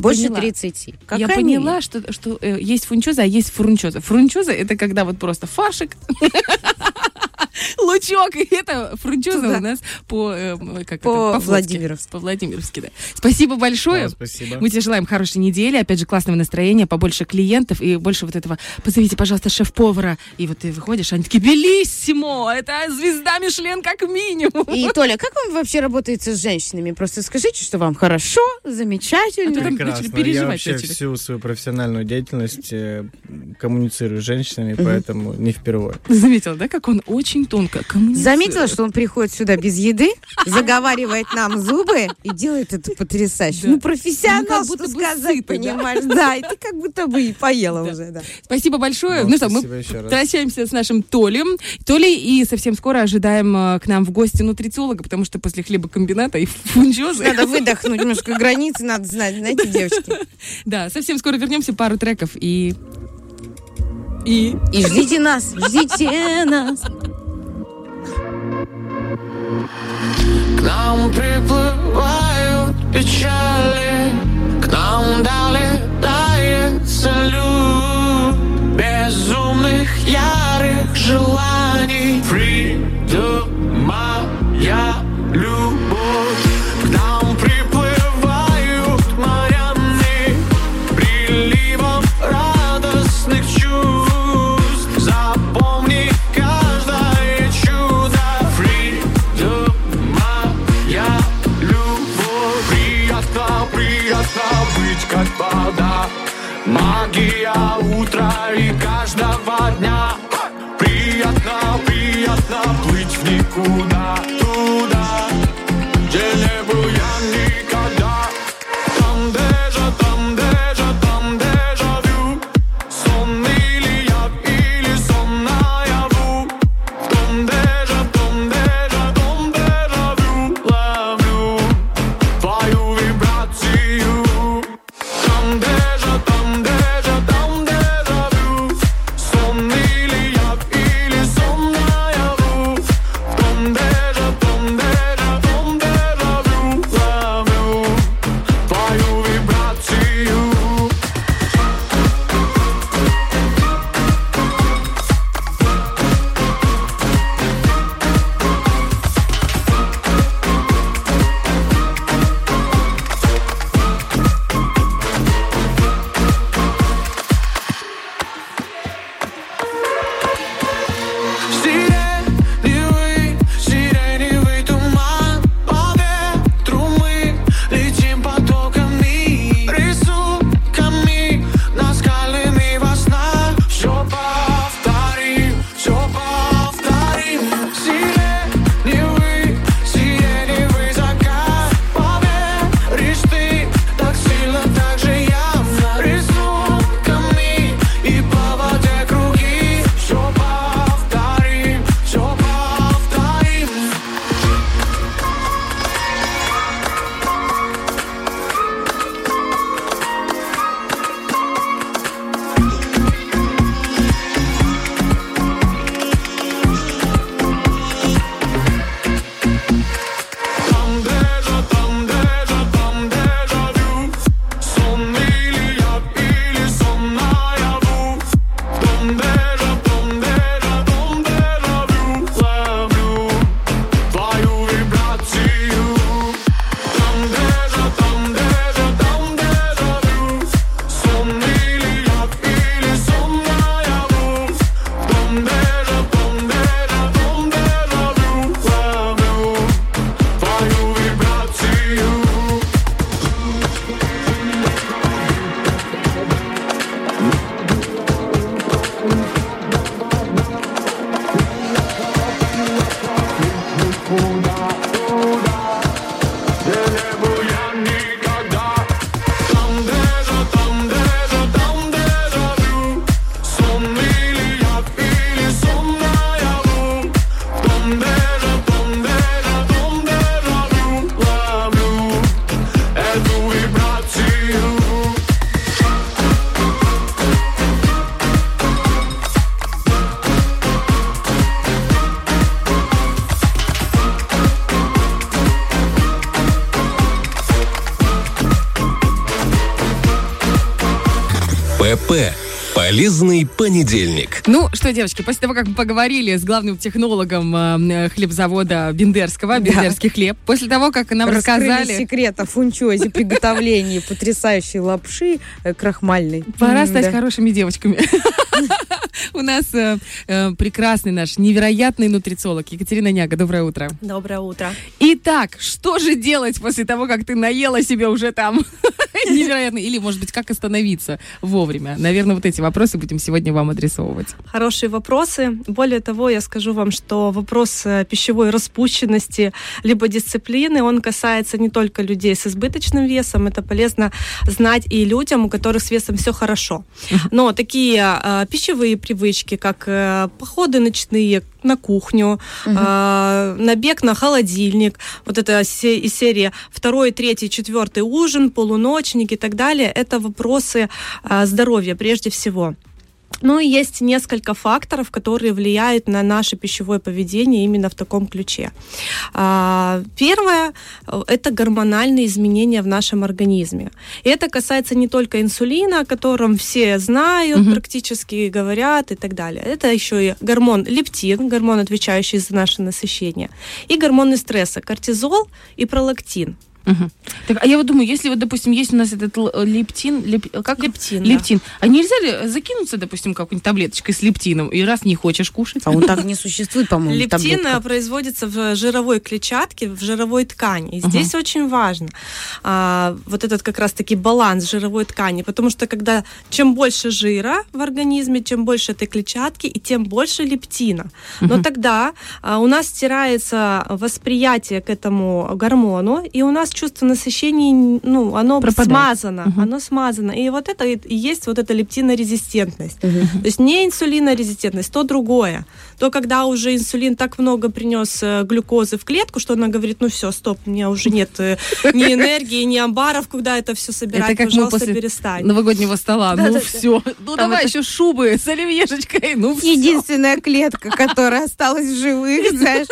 больше поняла. 30. Я поняла, что, э, есть фунчоза, а есть фрунчоза. Фрунчоза это когда вот просто фаршик, лучок, и это фрунчоза Да. у нас по, эм, как По это, по-флотски. Владимировски. По-владимировски, да. Спасибо большое. Да, спасибо. Мы тебе желаем хорошей недели, опять же, классного настроения, побольше клиентов и больше вот этого. Позовите, пожалуйста, шеф-повара. И вот ты выходишь, они такие, белиссимо, это звезда Мишлен как минимум. И, Толя, как вам вообще работается с женщинами? Просто скажите, что вам хорошо, замечательно. А то там Прекрасно. начали переживать Я вообще начали. всю свою профессиональную деятельность э, коммуницирую с женщинами, поэтому не впервые. Заметила, да, как он очень тонко коммуницирует. Заметила, что он приходит сюда без еды, заговаривает нам зубы и делает это потрясающе. Да. Ну, профессионал, Ну, как будто что бы сказать, сытый, да. понимаешь? Да, и ты как будто бы и поела Да. уже, да. Спасибо большое. Вам ну что, мы прощаемся с нашим Толем. Толей, и совсем скоро ожидаем э, к нам в гости нутрициолога, потому что после хлебокомбината и фунчозы... Надо выдохнуть немножко границы, надо знать, знаете, девочки. Да, совсем скоро вернемся, пару треков и... И... И ждите нас, ждите нас. К нам приплывают печали, к нам долетает салют безумных ярых желаний. Freedom, моя Магия утра и каждого дня. Приятно, приятно плыть в никуда. Понедельник. Ну что, девочки, после того, как мы поговорили с главным технологом э, хлебзавода Бендерского, Бендерский хлеб, после того, как нам Раскрыли рассказали... секрет о фунчозе приготовлении потрясающей лапши э, крахмальной. Пора стать да. хорошими девочками. У нас э, э, прекрасный наш невероятный нутрициолог Екатерина Няга. Доброе утро. Доброе утро. Итак, что же делать после того, как ты наела себе уже там невероятно? Или, может быть, как остановиться вовремя? Наверное, вот эти вопросы будем сегодня вам адресовывать. Хорошие вопросы. Более того, я скажу вам, что вопрос э, пищевой распущенности либо дисциплины, он касается не только людей с избыточным весом. Это полезно знать и людям, у которых с весом все хорошо. Но такие пищевые привычки, как э, походы ночные на кухню, э, набег на холодильник, вот это из серии второй, третий, четвертый ужин, полуночник и так далее, это вопросы э, здоровья прежде всего. Ну и есть несколько факторов, которые влияют на наше пищевое поведение именно в таком ключе. А, Первое э, – это гормональные изменения в нашем организме. И это касается не только инсулина, о котором все знают, практически говорят и так далее. Это еще и гормон лептин, гормон, отвечающий за наше насыщение, и гормоны стресса – кортизол и пролактин. Мгм. Так, а я вот думаю, если вот, допустим, есть у нас этот лептин, леп- как? Лептин, да. Лептин. А нельзя ли закинуться, допустим, какой-нибудь таблеточкой с лептином, и раз не хочешь кушать? А он так не существует, по-моему, Лептин таблетках. э, производится в жировой клетчатке, в жировой ткани. И здесь очень важно а, вот этот как раз-таки баланс жировой ткани, потому что когда чем больше жира в организме, чем больше этой клетчатки, и тем больше лептина. Но тогда а, у нас стирается восприятие к этому гормону, и у нас чувство насыщения, ну, оно Пропадает. смазано, оно смазано. И вот это и есть вот эта лептинорезистентность. То есть не инсулинорезистентность, то другое. То, когда уже инсулин так много принес э, глюкозы в клетку, что она говорит, ну все, стоп, у меня уже нет э, ни энергии, ни амбаров, куда это все собирать, Это как мы пожалуйста, после перестань. новогоднего стола. ну Да-да-да. все. Ну давай еще шубы с оливьешечкой. Ну все. Единственная клетка, которая осталась в живых, знаешь.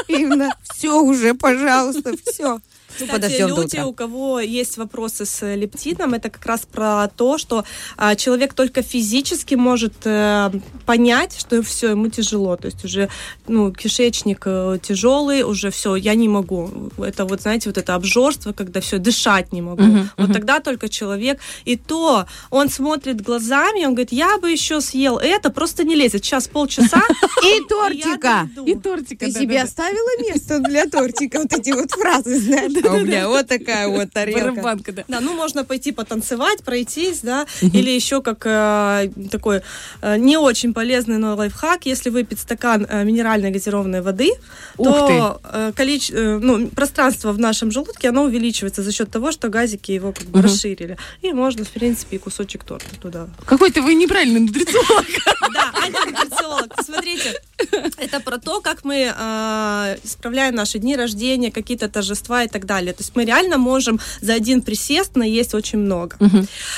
Все уже, пожалуйста, все. Кстати, подождем до люди, утра. у кого есть вопросы с лептином, это как раз про то, что а, человек только физически может э, понять, что все ему тяжело, то есть уже ну кишечник э, тяжелый, уже все, я не могу. Это вот знаете вот это обжорство, когда все дышать не могу. Мгм, вот мгм. тогда только человек и то он смотрит глазами, он говорит, я бы еще съел это, просто не лезет. Сейчас полчаса И тортика. И тортика. Ты себе оставила место для тортика? Вот эти вот фразы, знаешь? А у меня вот такая вот тарелка. Барабанка, да. Да, ну можно пойти потанцевать, пройтись, да, или еще как э, такой э, не очень полезный, но лайфхак, если выпить стакан э, минеральной газированной воды, то количе- э, ну, пространство в нашем желудке, оно увеличивается за счет того, что газики его как бы расширили. И можно, в принципе, и кусочек торта туда. Какой-то вы неправильный нутрициолог. Да, антинутрициолог. Смотрите, это про то, как мы э, исправляем наши дни рождения, какие-то торжества и так далее. То есть мы реально можем за один присест наесть очень много.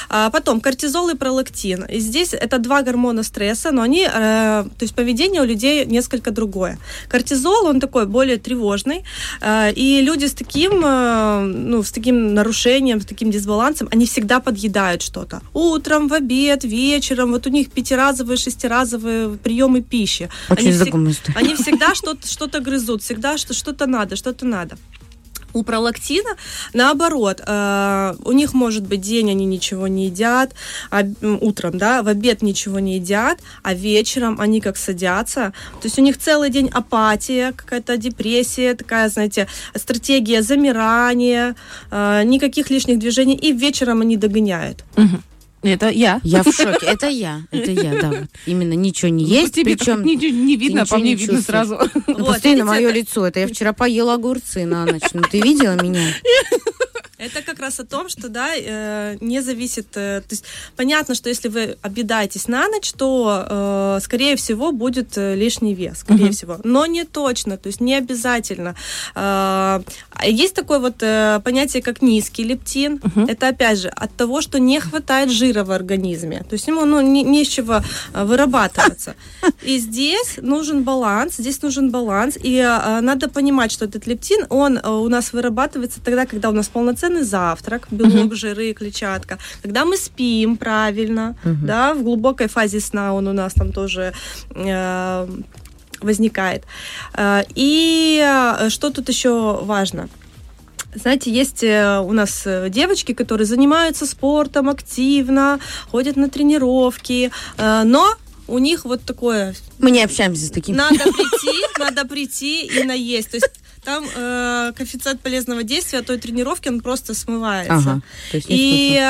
А потом кортизол и пролактин. И здесь это два гормона стресса, но они, э, то есть поведение у людей несколько другое. Кортизол, он такой более тревожный, э, и люди с таким, э, ну, с таким нарушением, с таким дисбалансом, они всегда подъедают что-то. Утром, в обед, вечером, вот у них пятиразовые, шестиразовые приемы пищи. Очень Они всег- они всегда что-то что грызут, всегда что- что-то надо, что-то надо. У пролактина, наоборот, э, у них может быть день, они ничего не едят, а, утром, да, в обед ничего не едят, а вечером они как садятся, то есть у них целый день апатия, какая-то депрессия, такая, знаете, стратегия замирания, э, никаких лишних движений, и вечером они догоняют. Это я. Я в шоке. Это я. Это я, да. Вот. Именно ничего не По есть, тебе причем ничего не видно, а по ничего мне не видно сразу. Ну, Вот, посмотри на мое это- лицо. Это я вчера поела огурцы на ночь. Ну, ты видела меня? Это как раз о том, что да, э, не зависит. э, то есть понятно, что если вы объедаетесь на ночь, то э, скорее всего будет э, лишний вес, скорее всего. Но не точно, то есть не обязательно. Э, Есть такое вот э, понятие, как низкий лептин. Это, опять же, от того, что не хватает жира в организме. То есть ему ну, не, не с чего э, вырабатываться. И здесь нужен баланс, здесь нужен баланс. И э, надо понимать, что этот лептин, он э, у нас вырабатывается тогда, когда у нас полноценный завтрак, белок, жиры, клетчатка. Когда мы спим правильно, да, в глубокой фазе сна он у нас там тоже э, возникает. Э, И э, что тут еще важно? Знаете, есть э, у нас девочки, которые занимаются спортом активно, ходят на тренировки, но у них вот такое Мы не общаемся с таким. надо прийти, надо прийти и наесть. То есть там э, коэффициент полезного действия той тренировки, он просто смывается. Ага, и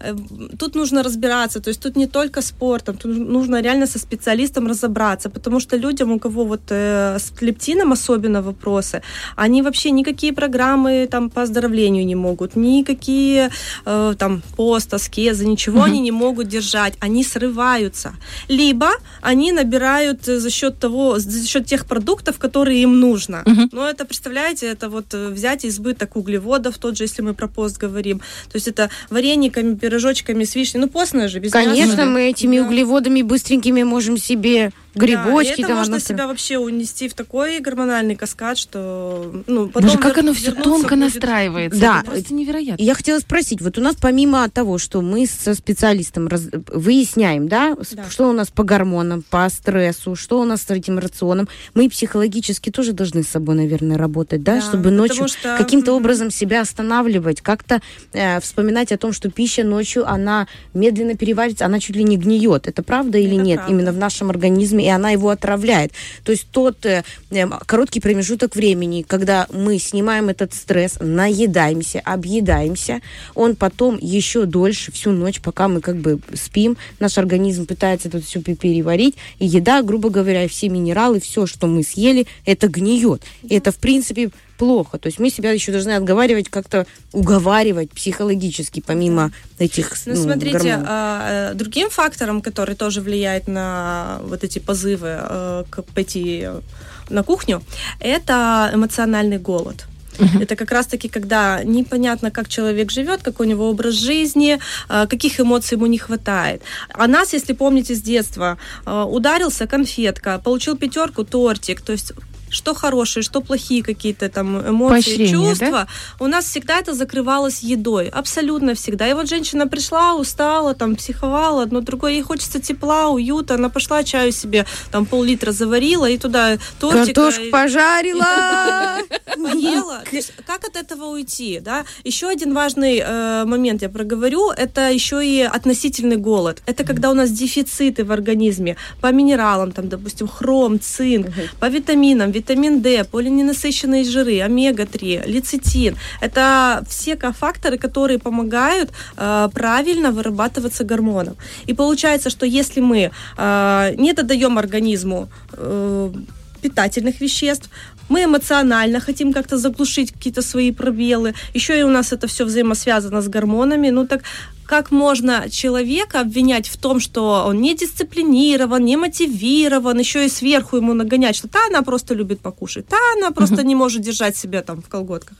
э, тут нужно разбираться, то есть тут не только спортом, тут нужно реально со специалистом разобраться, потому что людям, у кого вот э, с лептином особенно вопросы, они вообще никакие программы там по оздоровлению не могут, никакие э, там пост, аскезы, ничего они не могут держать, они срываются. Либо они набирают э, за счет того, за счет тех продуктов, которые им нужно. Но это, представляете, это вот э, взять избыток углеводов, тот же, если мы про пост говорим. То есть это варениками, пирожочками с вишней. Ну, постное же, без Конечно, мяса. мы этими углеводами быстренькими можем себе грибочки да, и это там. можно одно- себя вообще унести в такой гормональный каскад, что ну, потом Даже как оно все тонко будет- настраивается. Да. Это просто невероятно. Я хотела спросить, вот у нас помимо того, что мы со специалистом раз- выясняем, да, Да. что у нас по гормонам, по стрессу, что у нас с этим рационом, мы психологически тоже должны с собой, наверное, работать, да, Да, чтобы ночью что- каким-то образом себя останавливать, как-то э, вспоминать о том, что пища ночью, она медленно переваривается, она чуть ли не гниет. Это правда или Это нет? правда. Именно в нашем организме, и она его отравляет. То есть тот э, э, короткий промежуток времени, когда мы снимаем этот стресс, наедаемся, объедаемся, он потом еще дольше, всю ночь, пока мы как бы спим, наш организм пытается это все переварить, и еда, грубо говоря, все минералы, все, что мы съели, это гниет. И это, в принципе, плохо. То есть мы себя еще должны отговаривать, как-то уговаривать психологически, помимо этих Ну, ну, смотрите, гормонов. а, э, другим фактором, который тоже влияет на вот эти позывы э, к- пойти на кухню, это эмоциональный голод. Это как раз-таки, когда непонятно, как человек живет, какой у него образ жизни, э, каких эмоций ему не хватает. А нас, если помните с детства, ударился конфетка, получил пятерку тортик, то есть что хорошие, что плохие какие-то там эмоции, Поощрение, чувства, у нас всегда это закрывалось едой, абсолютно всегда. И вот женщина пришла, устала, там, психовала, одно другое, ей хочется тепла, уюта, она пошла чаю себе, там, пол-литра заварила, и туда тортика. Картошку и- пожарила! поела. Как от этого уйти, да? Еще один важный э, момент я проговорю, это еще и относительный голод. Это когда у нас дефициты в организме по минералам, там, допустим, хром, цинк, по витаминам, витамин D, полиненасыщенные жиры, омега-3, лецитин. Это все ка- факторы, которые помогают э, правильно вырабатываться гормонам. И получается, что если мы э, не додаем организму э, питательных веществ, мы эмоционально хотим как-то заглушить какие-то свои пробелы. Еще и у нас это все взаимосвязано с гормонами. Ну так как можно человека обвинять в том, что он не дисциплинирован, не мотивирован, еще и сверху ему нагонять, что та она просто любит покушать, та она просто не может держать себя там в колготках.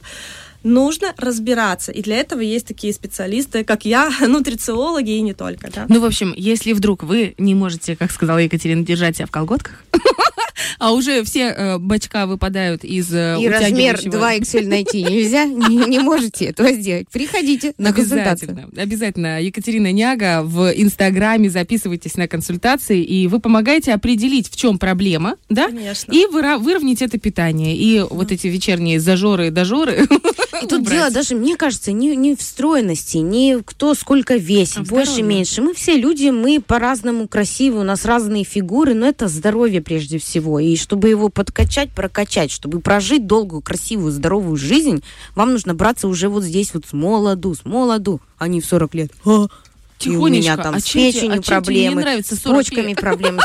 Нужно разбираться, и для этого есть такие специалисты, как я, нутрициологи и не только. Да? Ну, в общем, если вдруг вы не можете, как сказала Екатерина, держать себя в колготках, а уже все э, бачка выпадают из э, И размер утягивающего- 2XL найти нельзя, не, не можете этого сделать. Приходите на консультацию. Обязательно. Екатерина Няга в Инстаграме записывайтесь на консультации, и вы помогаете определить, в чем проблема, да? Конечно. И выра- выровнять это питание. И вот эти вечерние зажоры и дожоры. И тут убрать. дело даже, мне кажется, не, не в стройности, не кто сколько весит, А больше, здоровье. меньше. Мы все люди, мы по-разному красивы, у нас разные фигуры, но это здоровье прежде всего. И чтобы его подкачать, прокачать, чтобы прожить долгую, красивую, здоровую жизнь, вам нужно браться уже вот здесь вот с молоду, с молоду, а не в 40 лет. А, и у меня Тихонечко. там А с печенью а проблемы, с 40 почками проблемы.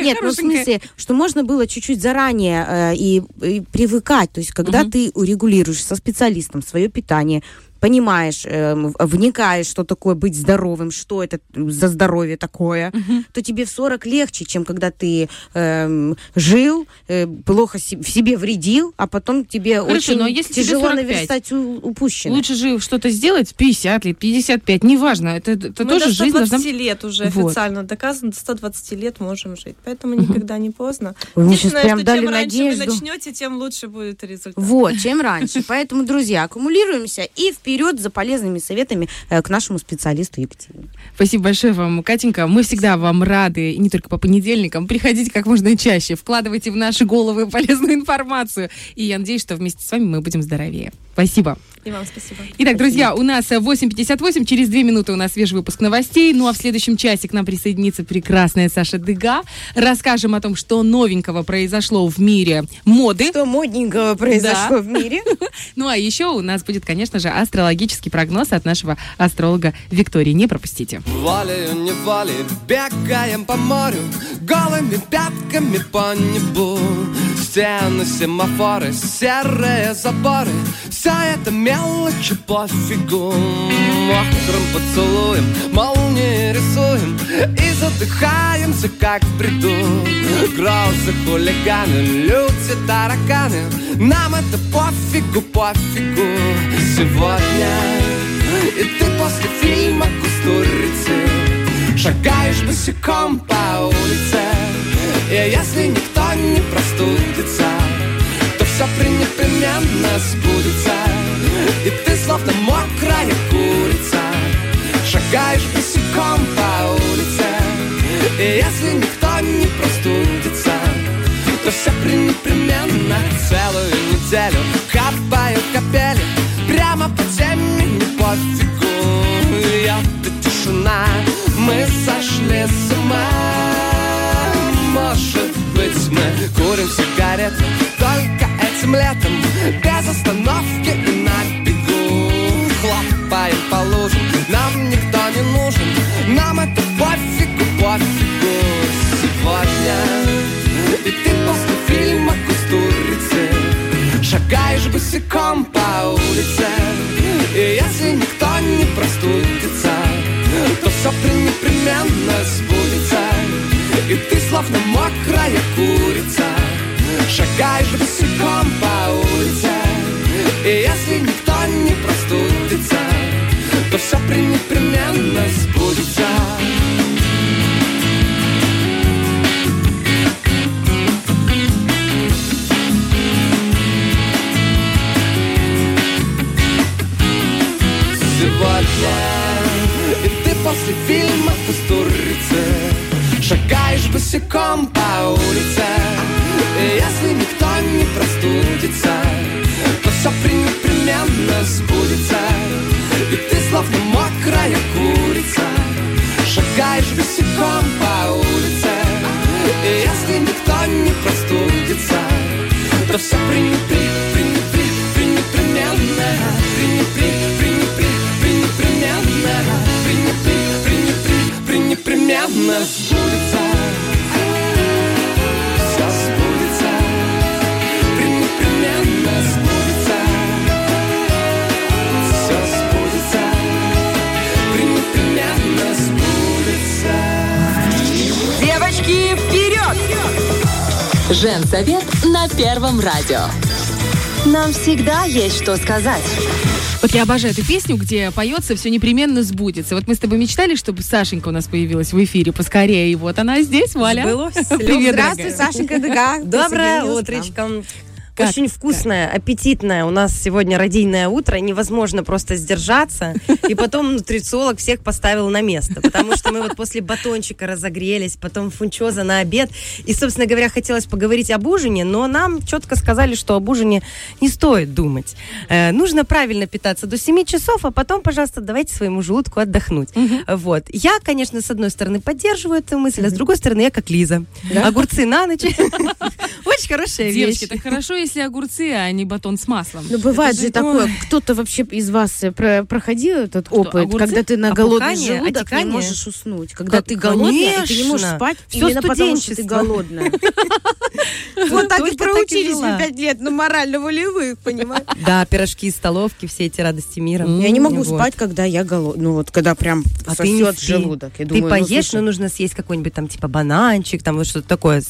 Нет, ну в смысле, что можно было чуть-чуть заранее э, и, и привыкать. То есть, когда ты урегулируешь со специалистом свое питание, понимаешь, э, вникаешь, что такое быть здоровым, что это за здоровье такое, то тебе в 40 легче, чем когда ты эм, жил, э, плохо се- в себе вредил, а потом тебе Хорошо, очень но если тебе тяжело 45, наверстать у- упущенное. Лучше же что-то сделать 50 лет, 55, неважно. Это, это Мы тоже до жизнь 120 должна... лет уже Вот. официально доказано, до 120 лет можем жить. Поэтому никогда не поздно. Вы мне Единственное, прям что дали чем раньше надежду. вы начнете, тем лучше будет результат. Вот, чем раньше. Поэтому, друзья, аккумулируемся и вперед за полезными советами э, к нашему специалисту Екатерине. Спасибо большое вам, Катенька. Мы всегда вам рады, и не только по понедельникам. Приходите как можно чаще, вкладывайте в наши головы полезную информацию. И я надеюсь, что вместе с вами мы будем здоровее. Спасибо. И вам спасибо. Итак, друзья, у нас э, 8.58, через две минуты у нас свежий выпуск новостей, ну а в следующем часе к нам присоединится прекрасная Саша Дыга. Расскажем о том, что новенького произошло в мире моды. Что модненького произошло Да. в мире. Ну а еще у нас будет, конечно же, астрологический прогноз от нашего астролога Виктории. Не пропустите. Волею, не волей, бегаем по морю Голыми пятками по небу Стены, семафоры, серые заборы. Все это мелочи пофигу Мокрым поцелуем, молнии рисуем. И задыхаемся, как в бреду. Грозы, хулиганы, люди, тараканы. Нам это пофигу, пофигу. Сегодня и ты после фильма «Кустурицы» Шагаешь босиком по улице И если никто не простудится То все непременно сбудется. И ты словно мокрая курица Шагаешь босиком по улице. И если никто не простудится То все непременно целую неделю Копаю капели Прямо по теме не пофигу Это тишина Мы сошли с ума Может быть мы курим сигареты Только этим летом Без остановки и на бегу. Хлопаем по лужам Нам никто не нужен Нам это пофигу, пофигу. Сегодня И ты после фильма «Кустурицы» Шагаешь босиком по улице. И если никто не простудится То все непременно сбудется И ты словно мокрая курица. Шагаешь босиком по улице И если никто не простудится То все непременно сбудется. Сегодня И ты после фильма «Кустурицы» Шагаешь босиком по улице. Если никто не простудится То все непременно сбудется. И ты словно мокрая курица. Шагаешь босиком по улице. Если никто не простудится То все пренепри, пренепременно сбудется Все сбудется Пренепременно сбудется Все сбудется Пренепременно сбудется Девочки, вперед! Женсовет на Первом радио. Нам всегда есть что сказать. Вот я обожаю эту песню, где поется «Все непременно сбудется». Вот мы с тобой мечтали, чтобы Сашенька у нас появилась в эфире поскорее. И вот она здесь, Валя. Сбылось. Привет, Здравствуй, дорогая. Сашенька Дыга. Доброе утречко. Как? Очень вкусное, аппетитное. У нас сегодня родильное утро. Невозможно просто сдержаться. И потом нутрициолог всех поставил на место. Потому что мы вот после батончика разогрелись, потом фунчоза на обед. И, собственно говоря, хотелось поговорить об ужине, но нам четко сказали, что об ужине не стоит думать. Э, нужно правильно питаться до 7 часов, а потом, пожалуйста, давайте своему желудку отдохнуть. Вот. Я, конечно, с одной стороны поддерживаю эту мысль, а с другой стороны я как Лиза. Огурцы на ночь. очень хорошая Девочки, вещь. так хорошо, если огурцы, а не батон с маслом. Ну, бывает Это же же- такое, Ой. кто-то вообще из вас э, про- проходил этот опыт, огурцы? когда ты на голодный Опухание, желудок не отекание? можешь уснуть, когда Как- ты голодная, и ты не можешь спать, Всё именно потому что ты голодная. Вот так и проучились мы пять лет на морально-волевых, понимаешь? Да, пирожки из столовки, все эти радости мира. Я не могу спать, когда я голодная. Ну вот, когда прям А не сосет желудок. Ты ну, поешь, но нужно съесть какой-нибудь там типа бананчик, там вот что-то такое,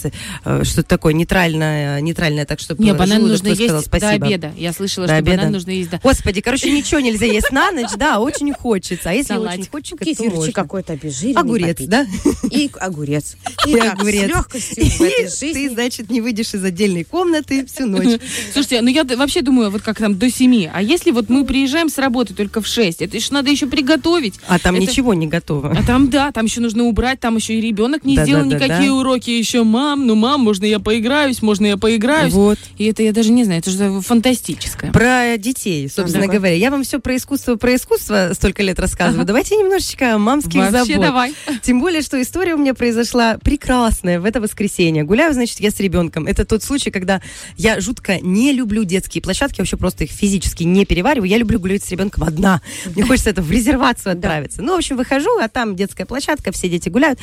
э, что-то такое нейтральное, нейтральное, так чтобы Не, банан желудок нужно сказал есть спасибо. до обеда. Я слышала, До что обеда. банан нужно есть до... Господи, короче, ничего нельзя есть на ночь, да, очень хочется. А если Салатик. очень хочется, то кефирчик можно. какой-то обезжиренный Огурец, попить. да? И огурец. И, И так, огурец. с легкостью в этой жизни. Ты, значит, не выйдешь из отдельной комнаты всю ночь. Слушайте, ну я вообще думаю, вот как там до 7. А если вот мы приезжаем с работы только в 6, это же надо еще приготовить. А там Это- ничего не готово. А там, да, там еще нужно убрать, там еще и ребенок не Да, сделал да, да, никакие да. уроки еще. Мам, ну мам, можно я поиграюсь, можно я поиграюсь. Вот. И это я даже не знаю, это же фантастическое. Про детей, собственно давай. говоря. Я вам все про искусство, про искусство столько лет рассказываю. Давайте немножечко мамских Вообще забот. давай. Тем более, что история у меня произошла прекрасная в это воскресенье. Гуляю, значит, я с ребенком. Это тот случай, когда я жутко не люблю детские площадки, вообще просто их физически не перевариваю. Я люблю гулять с ребенком одна. Мне хочется это в резервацию отправиться. Ну, в общем, выхожу, а там детская площадка, все дети гуляют.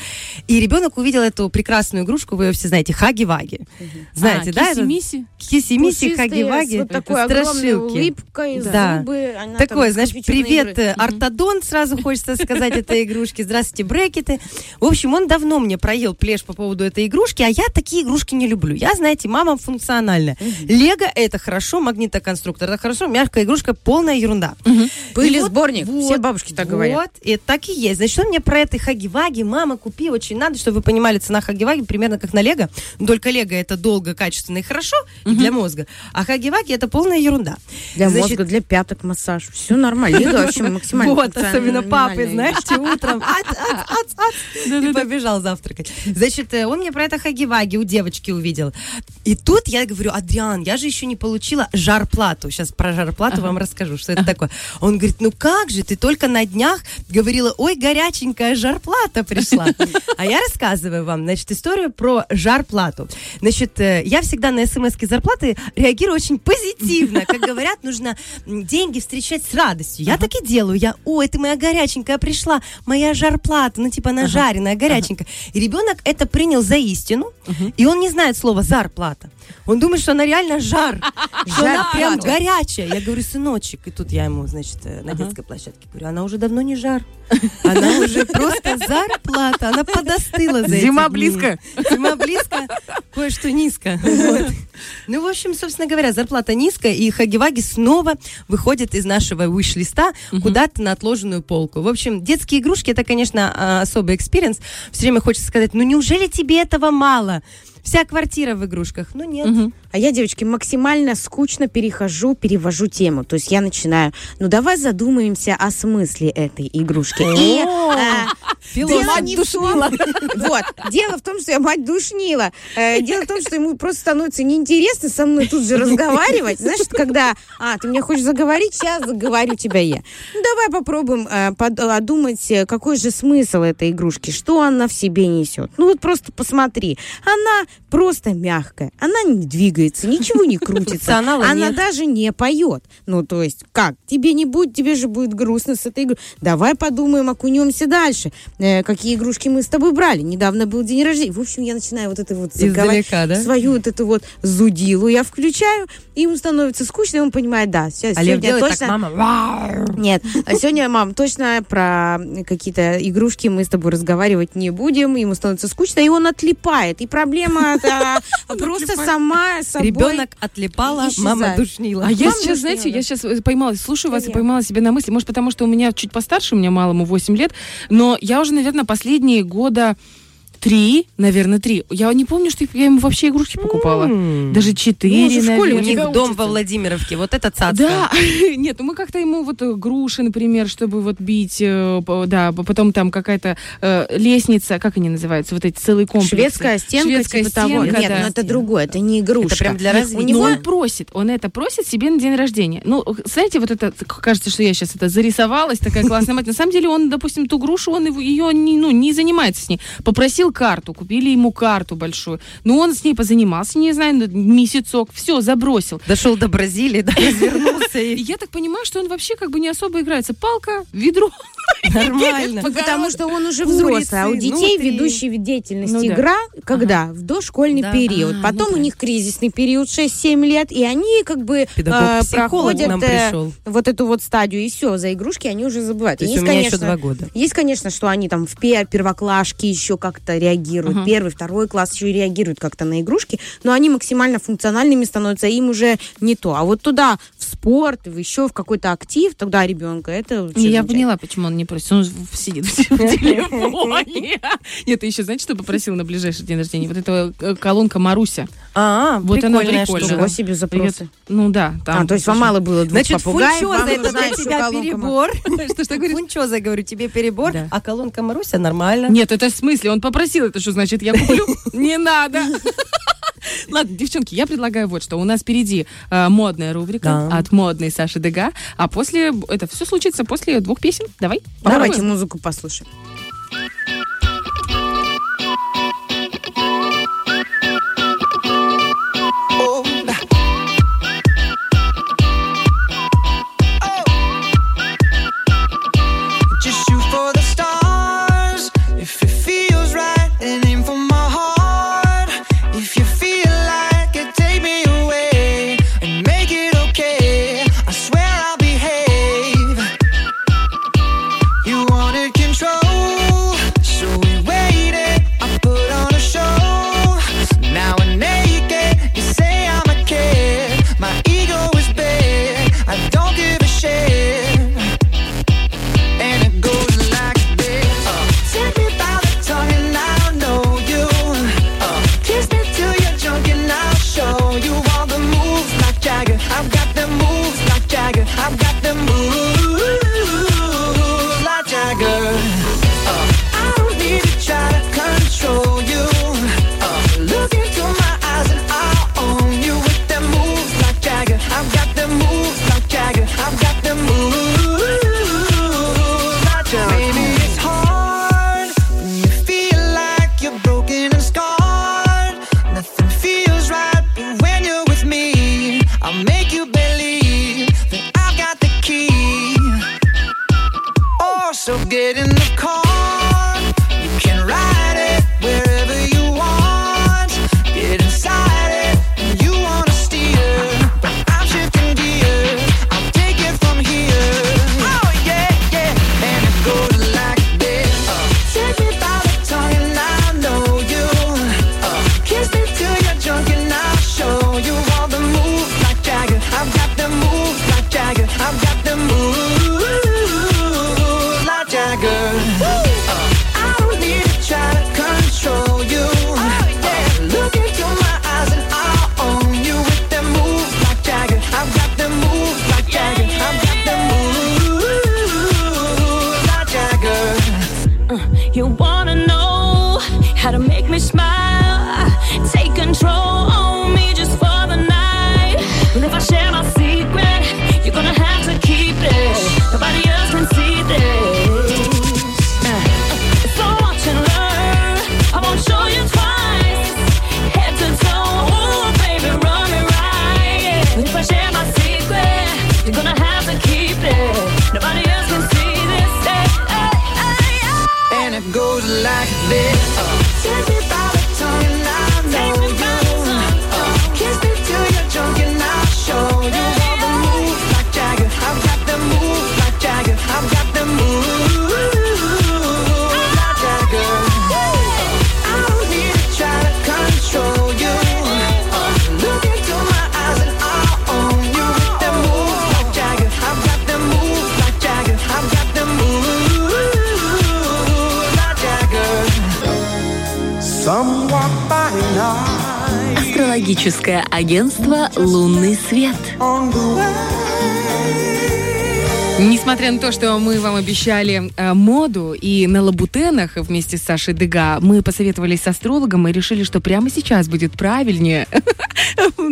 И ребенок увидел эту прекрасную игрушку, вы ее все знаете, Хаги-Ваги. Знаете, А, да? это- киси-миси? Хаги-Ваги. вот такой страшилки. улыбкой, Да. зубы. она Такое, знаешь, привет, игры. э, ортодонт, сразу хочется сказать этой игрушки. Здравствуйте, брекеты. В общем, он давно мне проел плешь по поводу этой игрушки, а я такие игрушки не люблю. Я, знаете, мама функциональная. Лего это хорошо, магнитоконструктор это хорошо, мягкая игрушка полная ерунда. Пыль И вот- сборник. Все бабушки так говорят. Вот, и так и есть. Значит, он мне про этой хаги-ваги, мама, купи, очень надо, чтобы вы понимали, цена хаги-ваги примерно как на лего. Но Только лего это долго, качественно и хорошо, и для мозга. А хаги-ваги это полная ерунда. Для Значит, мозга, для пяток массаж. Все нормально. Лига вообще максимально Вот, особенно папы, знаете, утром. И побежал завтракать. Значит, э, он мне про это хаги-ваги у девочки увидел. И тут я говорю, Адриан, я же еще не получила жарплату. Сейчас про жарплату вам расскажу, что это такое. Он говорит, ну как же, ты только на днях говорила, ой, горяченькая жарплата пришла. А я рассказываю вам, значит, историю про жарплату. Значит, э, я всегда на смс зарплаты реагирую очень позитивно. Как говорят, нужно деньги встречать с радостью. Я так и делаю. Я, ой, ты моя горяченькая пришла, моя жарплата, ну типа она жареная, горяченькая. И ребенок это принял за истину, и он не знает слова зарплата. Он думает, что она реально жар, что она прям горячая. Я говорю, сыночек, и тут я ему, значит, э, на детской площадке говорю, она уже давно не жар, она уже просто зарплата, она подостыла за Зима близко. Зима близко, кое-что низко. Вот. В общем, собственно говоря, зарплата низкая, и Хагиваги снова выходит из нашего wish-листа куда-то на отложенную полку. В общем, детские игрушки это, конечно, а, особый experience. Все время хочется сказать, ну неужели тебе этого мало? Вся квартира в игрушках. Ну нет. А я, девочки, максимально скучно перехожу, перевожу тему. То есть я начинаю, ну давай задумаемся о смысле этой игрушки. И а, дело мать не вот, дело в том, что я мать душнила. Э, Дело в том, что ему просто становится неинтересно со мной тут же разговаривать. Знаешь, когда, а, ты меня хочешь заговорить, сейчас заговорю тебя я. Ну, давай попробуем э, подумать, э, какой же смысл этой игрушки, что она в себе несет. Ну вот просто посмотри. Она просто мягкая, она не двигается, ничего не крутится. Она нет. даже не поет. Ну, то есть, как? Тебе не будет, тебе же будет грустно с этой игрой. Давай подумаем, окунемся дальше. Э, какие игрушки мы с тобой брали? Недавно был день рождения. В общем, я начинаю вот это вот. Издалека, да? Свою вот эту вот зудилу я включаю, и ему становится скучно, и он понимает, да, сейчас, А сегодня точно... так, мама. Нет, а сегодня, мам, точно про какие-то игрушки мы с тобой разговаривать не будем. Ему становится скучно, и он отлипает. И проблема это просто сама собой... Ребенок отлипала, мама душнила. А я сейчас, знаете, да. я сейчас поймалась, слушаю вас и поймала себя на мысли. Может, потому что у меня чуть постарше, у меня малому 8 лет, но я уже, наверное, последние года три, наверное, три. Я не помню, что я ему вообще игрушки покупала. М. Даже четыре, Ну, в школе У наверное. них дом учатся. во Владимировке, вот это цацка. Да, нет, ну мы как-то ему вот э, груши, например, чтобы вот бить, э, да, по- потом там какая-то э, лестница, как они называются, вот эти целый комплекс. Шведская стенка, Шведская типа того. стенка, Нет, да. ну это другое, это не игрушка. Это прям для развития. У него Но он просит, он это просит себе на день рождения. Ну, знаете, вот это, кажется, что я сейчас это зарисовалась, такая классная мать. На самом деле он, допустим, ту грушу, он ее не, ну, не занимается с ней. Попросил попросил карту, купили ему карту большую. Но он с ней позанимался, не знаю, месяцок, все, забросил. Дошел до Бразилии, да, развернулся И я так понимаю, что он вообще как бы не особо играется. Палка, ведро. нормально. Ну, потому что он уже взрослый, а у детей внутри. ведущий вид деятельности Ну игра, когда? В дошкольный период. А, Потом ну у них кризисный период 6-7 лет, и они как бы Педагог-психолог проходят нам э, пришел. вот эту вот стадию, и все, за игрушки они уже забывают. То есть у меня конечно, еще два года. Есть, конечно, что они там в пер- первоклашке еще как-то реагируют, первый, второй класс еще и реагируют как-то на игрушки, но они максимально функциональными становятся, им уже не то. А вот туда, в спорт, в еще в какой-то актив, тогда ребенка, это Не, я замечательно. поняла, почему он не просит. Он сидит в телефоне. Нет, ты еще знаете, что попросил на ближайший день рождения? Вот эта э, колонка Маруся. А, Вот она прикольная прикольная. штука. Себе запросы. Привет. Ну да, там. А, то есть вам мало было двух Значит, попугаев, фунчоза это для тебя перебор. Что, что говоришь? Фунчоза, говорю, тебе перебор, а колонка Маруся нормально. Нет, это в смысле, он попросил, это что значит, я куплю? Не надо. Ладно, девчонки, я предлагаю вот что. У нас впереди э, модная рубрика Да. от модной Саши Дега, а после, это все случится после двух песен. Давай. Давайте попробуем. музыку послушаем. getting агентство «Лунный свет». Несмотря на то, что мы вам обещали э, моду и на лабутенах вместе с Сашей Дега, мы посоветовались с астрологом и решили, что прямо сейчас будет правильнее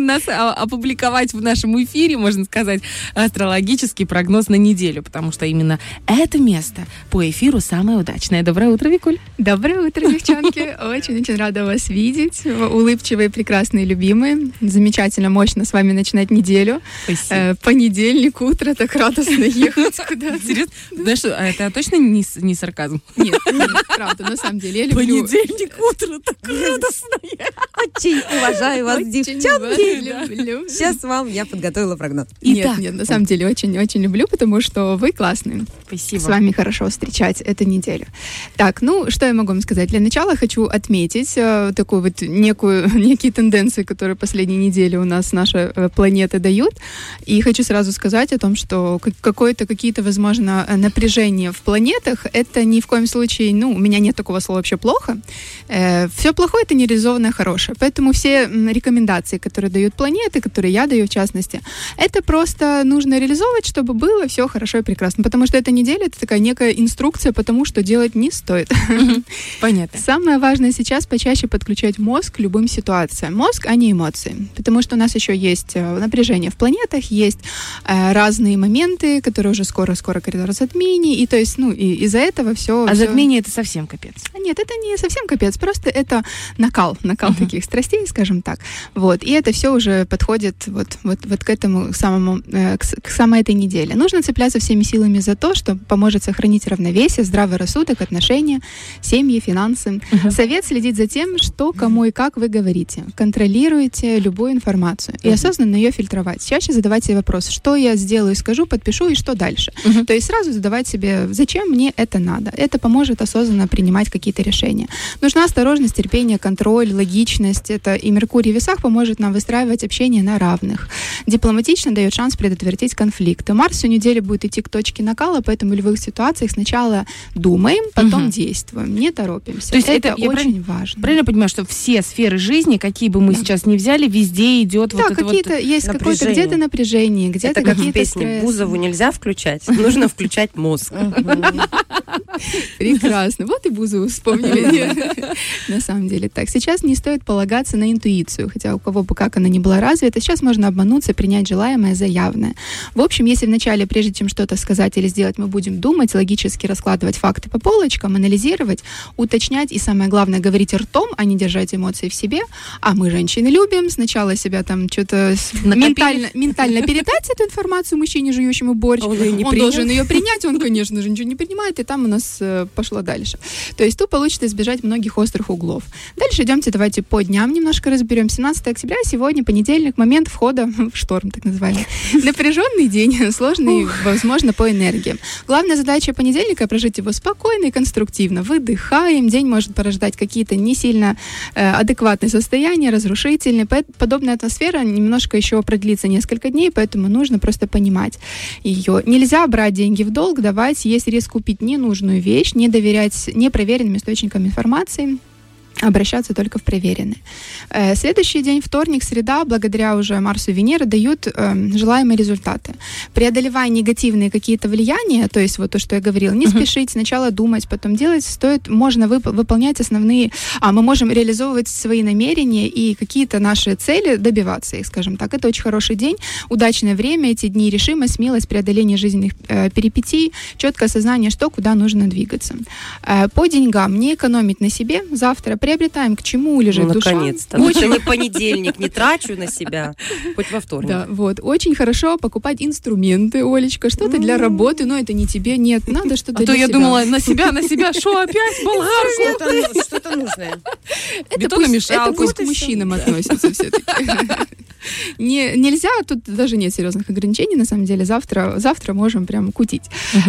нас а, опубликовать в нашем эфире, можно сказать, астрологический прогноз на неделю, потому что именно это место по эфиру самое удачное. Доброе утро, Викуль. Доброе утро, девчонки. Очень-очень рада вас видеть. Улыбчивые, прекрасные, любимые. Замечательно, мощно с вами начинать неделю. Спасибо. Э, Понедельник, утро, так радостно ехать куда Серьезно? Знаешь, что, а это точно не, не сарказм? Нет, нет, правда, на самом деле. Я люблю... Понедельник, утро, так радостное. Очень уважаю вас, девчонки. Люблю. Сейчас вам я подготовила прогноз. Нет, Итак. нет, на самом деле очень-очень люблю, потому что вы классные. Спасибо. С вами хорошо встречать эту неделю. Так, ну, что я могу вам сказать? Для начала хочу отметить э, такую вот некую, некие тенденции, которые последние недели у нас наша э, планета дают. И хочу сразу сказать о том, что как- какое-то, какие-то, возможно, э, напряжения в планетах, это ни в коем случае, ну, у меня нет такого слова вообще плохо. все плохое это нереализованное хорошее. Поэтому все рекомендации, которые дают планеты, которые я даю в частности, это просто нужно реализовывать, чтобы было все хорошо и прекрасно. Потому что эта неделя это такая некая инструкция по тому, что делать не стоит. Понятно. Самое важное сейчас почаще подключать мозг к любым ситуациям. Мозг, а не эмоции. Потому что у нас еще есть э, напряжение в планетах, есть э, разные моменты, которые уже скоро-скоро коридор затмений. И то есть, ну, и из-за этого все... А затмение это совсем капец. Нет, это не совсем капец, просто это накал, накал таких страстей, скажем так. Вот, и это все уже подходит вот, вот, вот к этому самому, э, к, самой этой неделе. Нужно цепляться всеми силами за то, что поможет сохранить равновесие, здравый рассудок, отношения, семьи, финансы. Совет следить за тем, что, кому и как вы говорите. Контролируйте любую информацию и осознанно ее фильтровать. Чаще задавать себе вопрос, что я сделаю, скажу, подпишу и что дальше. То есть сразу задавать себе, зачем мне это надо. Это поможет осознанно принимать какие-то решения. Нужна осторожность, терпение, контроль, логичность. Это и Меркурий в весах поможет нам выстраивать общение на равных. Дипломатично дает шанс предотвратить конфликты. Марс всю неделю будет идти к точке накала, поэтому в любых ситуациях сначала думаем, потом Мгм. действуем, не торопимся. То есть это, это- очень правильно- важно. Правильно понимаю, что все сферы жизни, какие бы мы сейчас ни взяли, везде идет Да, вот это вот... какие-то есть какое-то напряжение. где-то напряжение, где-то Это как в какие-то песне стрессы. Бузову нельзя включать, нужно включать мозг. Прекрасно. Вот и Бузову вспомнили. На самом деле так. Сейчас не стоит полагаться на интуицию, хотя у кого бы как она ни была развита, сейчас можно обмануться, принять желаемое за явное. В общем, если вначале, прежде чем что-то сказать или сделать, мы будем думать, логически раскладывать факты по полочкам, анализировать, уточнять и, самое главное, говорить ртом, а не держать эмоции в себе. А мы, женщины, любим сначала себя там что-то ментально, ментально передать эту информацию мужчине, жующему борщ. Он не он принял? должен ее принять, он, конечно же, ничего не принимает, и там у нас э, пошло дальше. То есть тут получится избежать многих острых углов. Дальше идемте, давайте по дням немножко разберем. 17 октября, сегодня понедельник, момент входа в шторм, так называемый. Напряженный день, сложный, возможно, по энергиям. Главная задача понедельника — прожить его спокойно и конструктивно. Выдыхаем, день может порождать какие-то не сильно э, адекватные состояния, разрушительные. Подобная атмосфера немножко еще продлится несколько дней, поэтому нужно просто понимать ее. Нельзя брать деньги в долг, давать, есть риск купить ненужную вещь, не доверять непроверенным источникам информации обращаться только в проверенные. Э, Следующий день, вторник, среда, благодаря уже Марсу и Венере, дают э, желаемые результаты. Преодолевая негативные какие-то влияния, то есть вот то, что я говорила, не спешить, сначала думать, потом делать, стоит, можно вып- выполнять основные, а мы можем реализовывать свои намерения и какие-то наши цели, добиваться их, скажем так. Это очень хороший день, удачное время, эти дни, решимость, смелость, преодоление жизненных э, перипетий, четкое осознание, что, куда нужно двигаться. Э, по деньгам не экономить на себе, завтра приобретаем, к чему лежит Ну, душа. наконец-то. Лучше не понедельник, не трачу на себя, хоть во вторник. Да, вот. Очень хорошо покупать инструменты, Олечка, что-то для работы, но это не тебе, нет, надо что-то А то я думала, на себя, на себя, что опять болгарку? Что-то нужное. Это пусть, Бетономешалку. это пусть к мужчинам относится все-таки. Не, нельзя, тут даже нет серьезных ограничений, на самом деле. Завтра, завтра можем прям кутить.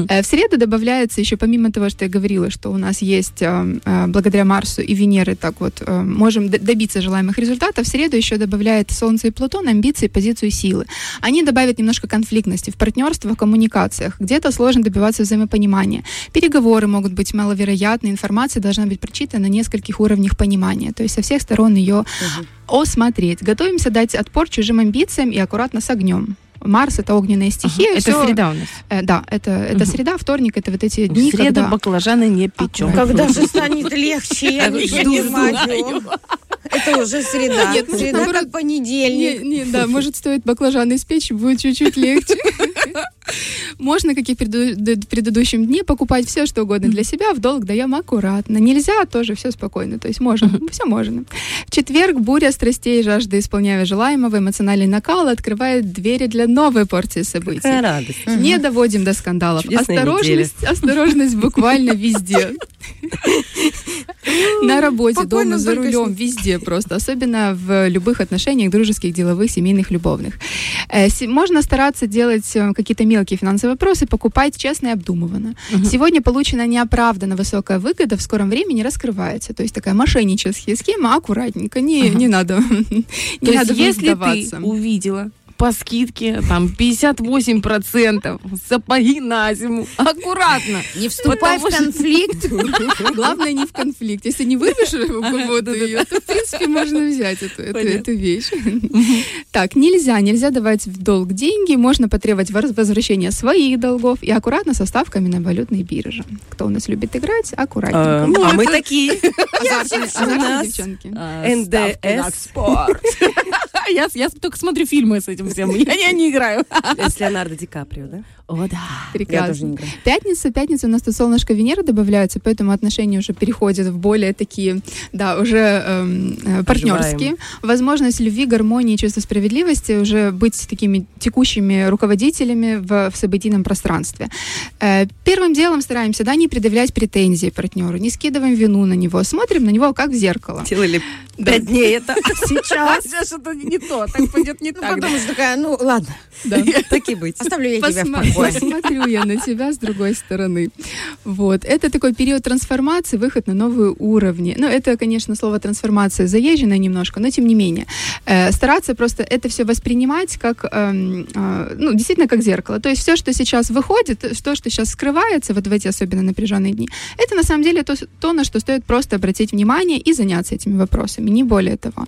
Э, В среду добавляется еще, помимо того, что я говорила, что у нас есть э, э, благодаря Марсу и Венеры, так вот, э, можем добиться желаемых результатов, в среду еще добавляет Солнце и Плутон амбиции, позицию силы. Они добавят немножко конфликтности в партнерстве, в коммуникациях. Где-то сложно добиваться взаимопонимания. Переговоры могут быть маловероятны, информация должна быть прочитана на нескольких уровнях понимания. То есть со всех сторон ее осмотреть. Готовимся дать отпор чужим амбициям и аккуратно с огнем. Марс это огненная стихия. Это всё- среда у нас. Э, да, это, это Мгм. среда, вторник, это вот эти дни, В среду когда... баклажаны не печем. Когда же станет легче, я не Жду, жду. понимаю. Это уже среда. Нет, Среда наоборот, как понедельник. Не, не, да, может, стоит баклажаны испечь, будет чуть-чуть легче. Можно, как и в предыдущем дне, покупать все, что угодно для себя, в долг даем аккуратно. Нельзя, тоже все спокойно, то есть можно, все можно. В четверг буря страстей и жажда исполняя желаемого, эмоциональный накал открывает двери для новой порции событий. Какая радость. Не доводим до скандалов. Осторожность, осторожность буквально везде. На работе, дома, за рулем, везде просто. Особенно в любых отношениях, дружеских, деловых, семейных, любовных. Э, Можно стараться делать э, какие-то мелкие финансовые вопросы, покупать честно и обдуманно. Сегодня получена неоправданно высокая выгода, в скором времени раскрывается. То есть такая мошенническая схема, аккуратненько, не, не надо, То не надо есть, если ты увидела по скидке там 58% сапоги на зиму, аккуратно. Не вступай в Потому конфликт. Главное не в конфликт. Если не вырвешь у кого-то ее, то, в принципе, можно взять эту, эту, эту вещь. Так, нельзя, нельзя давать в долг деньги, можно потребовать воз- возвращения своих долгов и аккуратно со ставками на валютной бирже. Кто у нас любит играть, аккуратненько. А мы такие. Азартные- у азартные нас, девчонки. НДС. Я, я только смотрю фильмы с этим всем, я, я не играю. С Леонардо Ди Каприо, да? О, да. Прекрасно. Я тоже не играю. Пятница, пятница у нас тут солнышко Венеры добавляется, поэтому отношения уже переходят в более такие, да, уже эм, э, партнерские. Возможность любви, гармонии, чувства справедливости, уже быть такими текущими руководителями в, в событийном пространстве. Э, первым делом стараемся, да, не предъявлять претензии партнеру, не скидываем вину на него, смотрим на него как в зеркало. Делали пять дней это. А сейчас? Сейчас что-то не то, так пойдет не так. Потому что такая, ну ладно, Да. Так и быть. оставлю я тебя в Посма- покое. Посмотрю я на тебя с другой стороны. Вот. Это такой период трансформации, выход на новые уровни. Ну, это, конечно, слово трансформация заезженное немножко, но тем не менее. Э, стараться просто это все воспринимать как, эм, э, ну, действительно как зеркало. То есть все, что сейчас выходит, то, что сейчас скрывается, вот в эти особенно напряженные дни, это на самом деле то, то, на что стоит просто обратить внимание и заняться этими вопросами, не более того.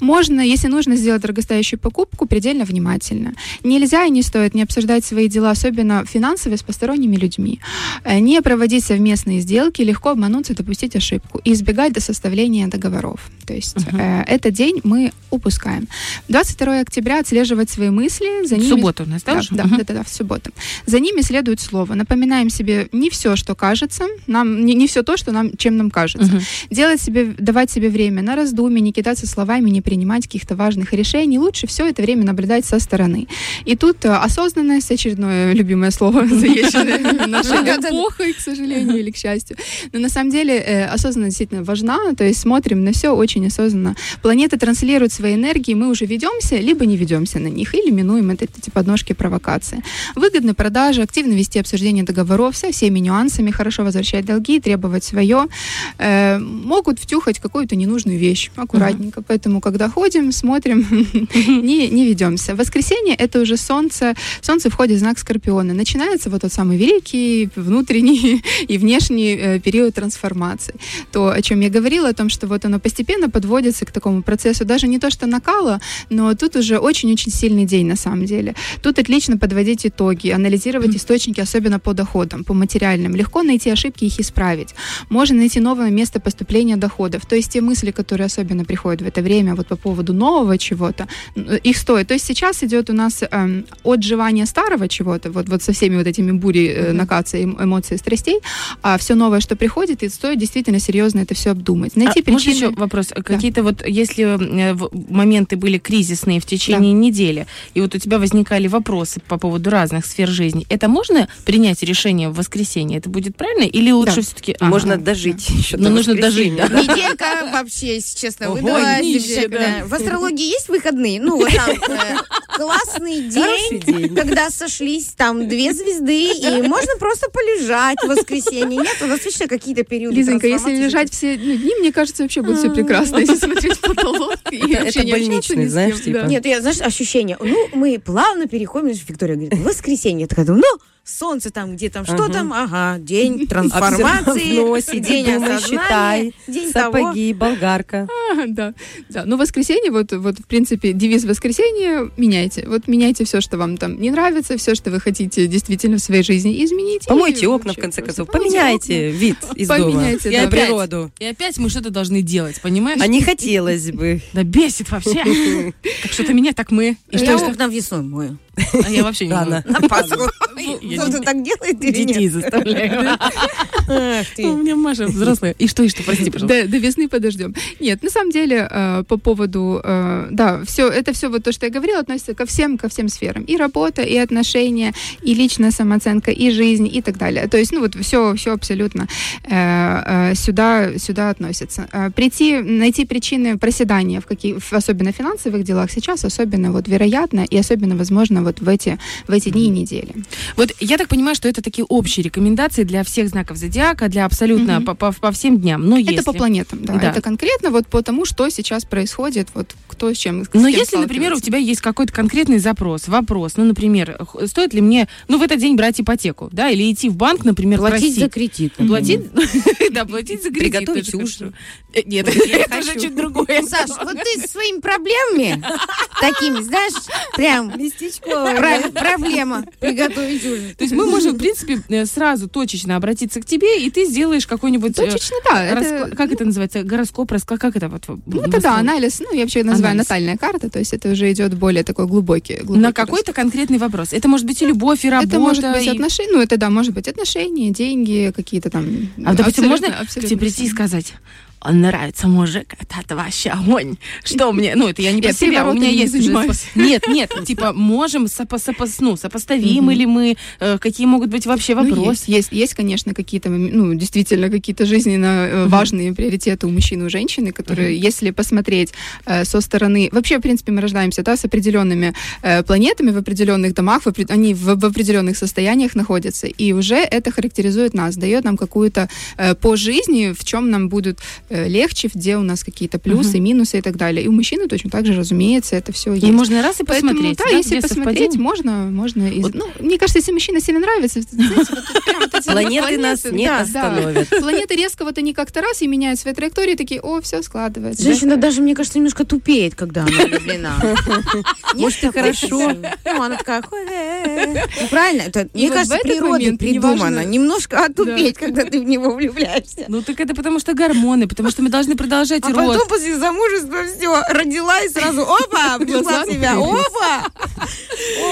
Можно, если нужно сделать дорогостоящую покупку, предельно внимательно. Нельзя и не стоит не обсуждать свои дела, особенно финансовые, с посторонними людьми. Э, Не проводить совместные сделки, легко обмануться, допустить ошибку. И избегать до составления договоров. То есть э, этот день мы упускаем. 22 октября отслеживать свои мысли. За В ними... субботу у нас, да, да? Да, Мгм. да, да, да, в субботу. За ними следует слово. Напоминаем себе не все, что кажется, нам не, не все то, что нам, чем нам кажется. Мгм. Делать себе, давать себе время на раздумье, не кидаться словами, не принимать каких-то важных решений. Лучше все это время наблюдать со стороны. И тут э, осознанность, очередное любимое слово, заезженное нашей эпохой, к сожалению, или к счастью. Но на самом деле э, осознанность действительно важна, то есть смотрим на все очень осознанно. Планета транслирует свои энергии, мы уже ведемся, либо не ведемся на них, или минуем это, эти подножки провокации. Выгодны продажи, активно вести обсуждение договоров со всеми нюансами, хорошо возвращать долги, требовать свое. Э, могут втюхать какую-то ненужную вещь, аккуратненько. Поэтому, когда ходим, смотрим, не, не ведемся. Воскресенье — это уже солнце. Солнце входит в знак Скорпиона. Начинается вот тот самый великий внутренний и внешний э, период трансформации. То, о чем я говорила, о том, что вот оно постепенно подводится к такому процессу, даже не то, что накала, но тут уже очень-очень сильный день на самом деле. Тут отлично подводить итоги, анализировать источники, особенно по доходам, по материальным. Легко найти ошибки их исправить. Можно найти новое место поступления доходов. То есть те мысли, которые особенно приходят в это время вот по поводу нового чего-то, их стоит. То есть сейчас идет у нас эм, отживание старого чего-то, вот, вот со всеми вот этими э, накации эм- эмоций, страстей, а все новое, что приходит, и стоит действительно серьезно это все обдумать. Найти А, причины. еще вопрос? Какие-то вот, если э, моменты были кризисные в течение недели, и вот у тебя возникали вопросы по поводу разных сфер жизни, это можно принять решение в воскресенье? Это будет правильно? Или лучше Да. все-таки... Можно дожить еще Ну, до нужно дожить, да. Неделька вообще, если честно, Ого, выдалась. нищая, Да. да. В астрологии есть выходные? Ну, вот там классный день. когда сошлись там две звезды, и можно просто полежать в воскресенье. Нет, у нас точно какие-то периоды Лизонька, если лежать все ну, дни, мне кажется, вообще будет все прекрасно, если смотреть в потолок. и Это- больничный, знаешь, типа. Нет, я, знаешь, ощущение. Ну, мы плавно переходим, знаешь, Виктория говорит, воскресенье. Я такая думаю, ну, солнце там, где там, что Ага. там, ага, день трансформации, сиди, день думай, осознания, считай. день того. Сапоги, болгарка. А, да, да. Ну, воскресенье, вот, вот, в принципе, девиз воскресенья меняйте. Вот меняйте все, что вам там не нравится, все, что вы хотите действительно в своей жизни изменить. Помойте И окна, в конце концов. Поменяйте окна. вид из дома. Поменяйте, И да, опять, природу. и опять мы что-то должны делать, понимаешь? А не хотелось бы. Да бесит вообще. Как что-то меня, так мы. И что, Я что? окна весной мою. А я вообще не Рано. На Пасху. Кто-то так делает или Детей заставляю. У меня Маша взрослая. И что, и что, прости, пожалуйста. До, весны подождем. Нет, на самом деле, э, по поводу, э, да, все, это все вот то, что я говорила, относится ко всем, ко всем сферам. И работа, и отношения, и личная самооценка, и жизнь, и так далее. То есть, ну вот все, все абсолютно э, сюда, сюда относится. Прийти, найти причины проседания, в каких, в особенно финансовых делах сейчас, особенно вот вероятно, и особенно возможно вот в эти, в эти дни и недели. Вот я так понимаю, что это такие общие рекомендации для всех знаков зодиака, для абсолютно Мгм. по, по- по всем дням. Но если... Это по планетам, да. Да. Это конкретно вот по тому, что сейчас происходит, вот кто с чем. с Но кем если, например, у тебя есть какой-то конкретный запрос, вопрос, ну, например, стоит ли мне, ну, в этот день брать ипотеку, да, или идти в банк, например, Платить за просить. кредит. Платить, да, платить за кредит. Приготовить ужин. Э, Нет, это уже чуть другое. Саш, вот ты со своими проблемами такими, знаешь, прям про- проблема приготовить ужин. То есть мы можем, в принципе, э, сразу точечно обратиться к тебе, и ты сделаешь какой-нибудь... э, Точечно, да. Как это называется? Гороскоп, расклад, как это вот? Ну, это да, анализ, ну, я вообще называю натальная карта, то есть это уже идет более такой глубокий. На какой-то конкретный вопрос. Это может быть и любовь, и работа. Это может быть отношения, ну, это да, может быть отношения, деньги, какие-то там... А, допустим, можно к тебе прийти и сказать, он нравится мужик, это, это вообще огонь. Что мне? Ну, это я не про себя, у меня есть уже Нет, нет, типа, можем сопо- сопо- ну, сопоставимы Мгм. ли мы, э, какие могут быть вообще Ну, вопросы? есть, есть, конечно, какие-то, ну, действительно, какие-то жизненно э, важные приоритеты у мужчин и у женщины, которые, если посмотреть э, со стороны... Вообще, в принципе, мы рождаемся, да, с определенными планетами в определенных домах, они в, определенных состояниях находятся, и уже это характеризует нас, дает нам какую-то по жизни, в чем нам будет э, легче, где у нас какие-то плюсы, минусы и так далее. И у мужчины точно так же, разумеется, это все есть. И можно раз и Поэтому, посмотреть, да, да, если посмотреть, совпадение? можно, можно. из- Вот. Ну, мне кажется, если мужчина сильно нравится, знаете, вот тут прям вот эти Планеты нас не да, остановят. да. Планеты резко вот они как-то раз и меняют свои траектории, такие, о, все складывается. Женщина даже, мне кажется, немножко тупеет, когда она влюблена. Может, и хорошо. Ну, она такая, «Ой, э, э». Ну, правильно, мне кажется, придумано. неважно- Немножко отупеть, когда ты в него влюбляешься. Ну, так это потому что гормоны, потому что мы должны продолжать А род. потом после замужества все, родила и сразу, опа, влюбла Глаза в себя, опа.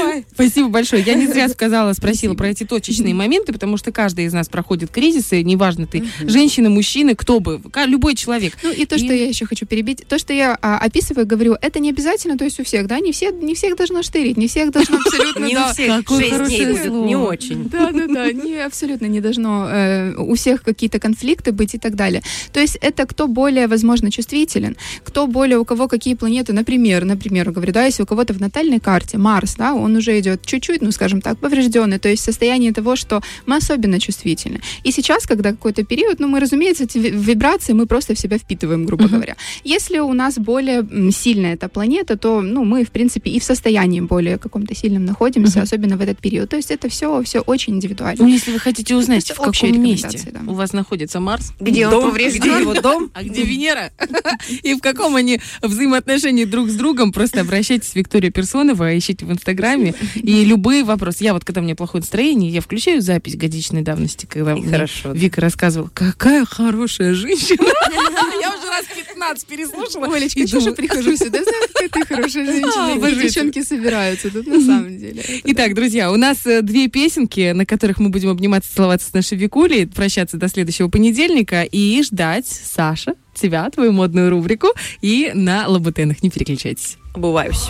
Ой. Спасибо большое. Я не зря сказала, спросила про эти точечные моменты, потому что каждый из нас проходит кризисы, неважно ты женщина, мужчина, кто бы, любой человек. Ну и то, что я еще хочу перебить, то, что я а, описываю, говорю, это не обязательно, то есть у всех, да, не все, не всех должно штырить, не всех должно абсолютно, Не у всех шесть дней не очень. Да, да, да, не, абсолютно не должно э, у всех какие-то конфликты быть и так далее. То есть это кто более, возможно, чувствителен, кто более, у кого какие планеты, например, например, говорю, да, если у кого-то в натальной карте Марс, да, он уже идет чуть-чуть, ну, скажем так, поврежденный, то есть состояние того, что мы особенно чувствительны. И сейчас, когда какой-то период, ну, мы, разумеется, эти ви- вибрации мы просто в себя впитываем, грубо говоря. Если у нас более сильная эта планета, то, ну, мы, в принципе, и в состоянии более каком-то сильном находимся, особенно в этот период. То есть это все, все очень индивидуально. Ну, если вы хотите узнать, Это в каком месте да. у вас находится Марс, Где он Дом, поврежден? Дом? а где Венера, и в каком они взаимоотношении друг с другом, просто обращайтесь к Виктории Персонова, ищите в Инстаграме, и любые вопросы. Я вот, когда у меня плохое настроение, я включаю запись годичной давности, когда хорошо. Вика рассказывала, какая хорошая женщина. Я уже раз 15 переслушала. Олечка, тоже думаю, прихожу сюда, какая ты хорошая женщина. А, божественно. девчонки собираются тут на самом деле. Итак, друзья, у нас э, две песенки, на которых мы будем обниматься, целоваться с нашей Викулей, прощаться до следующего понедельника и ждать, Саша, тебя, твою модную рубрику и на Лабутенах. Не переключайтесь. Обуваюсь.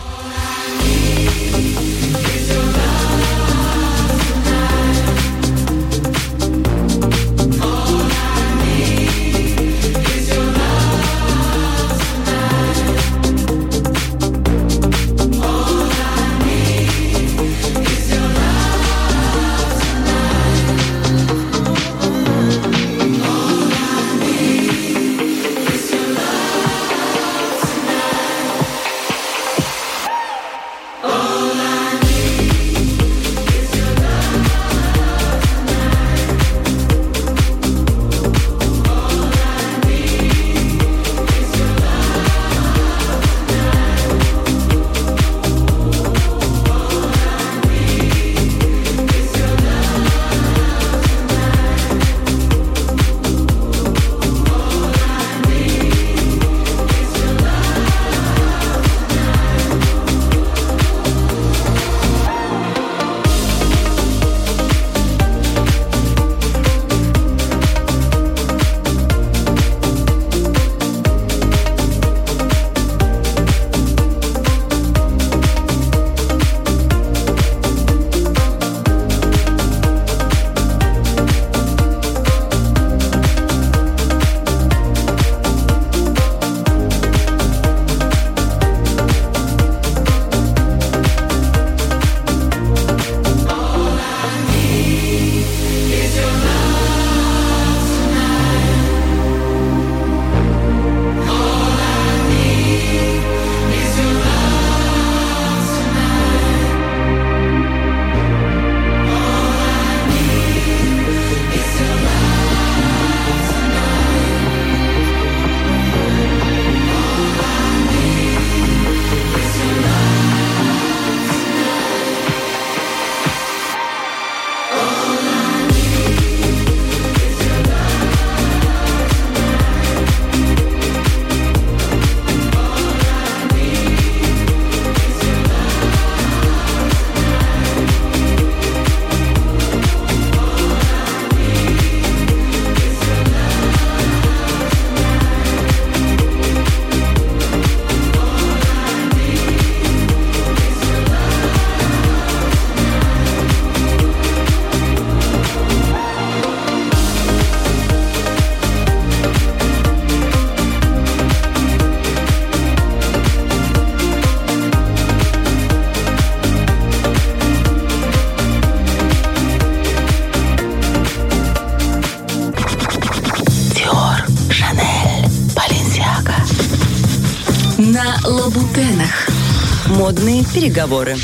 Переговоры.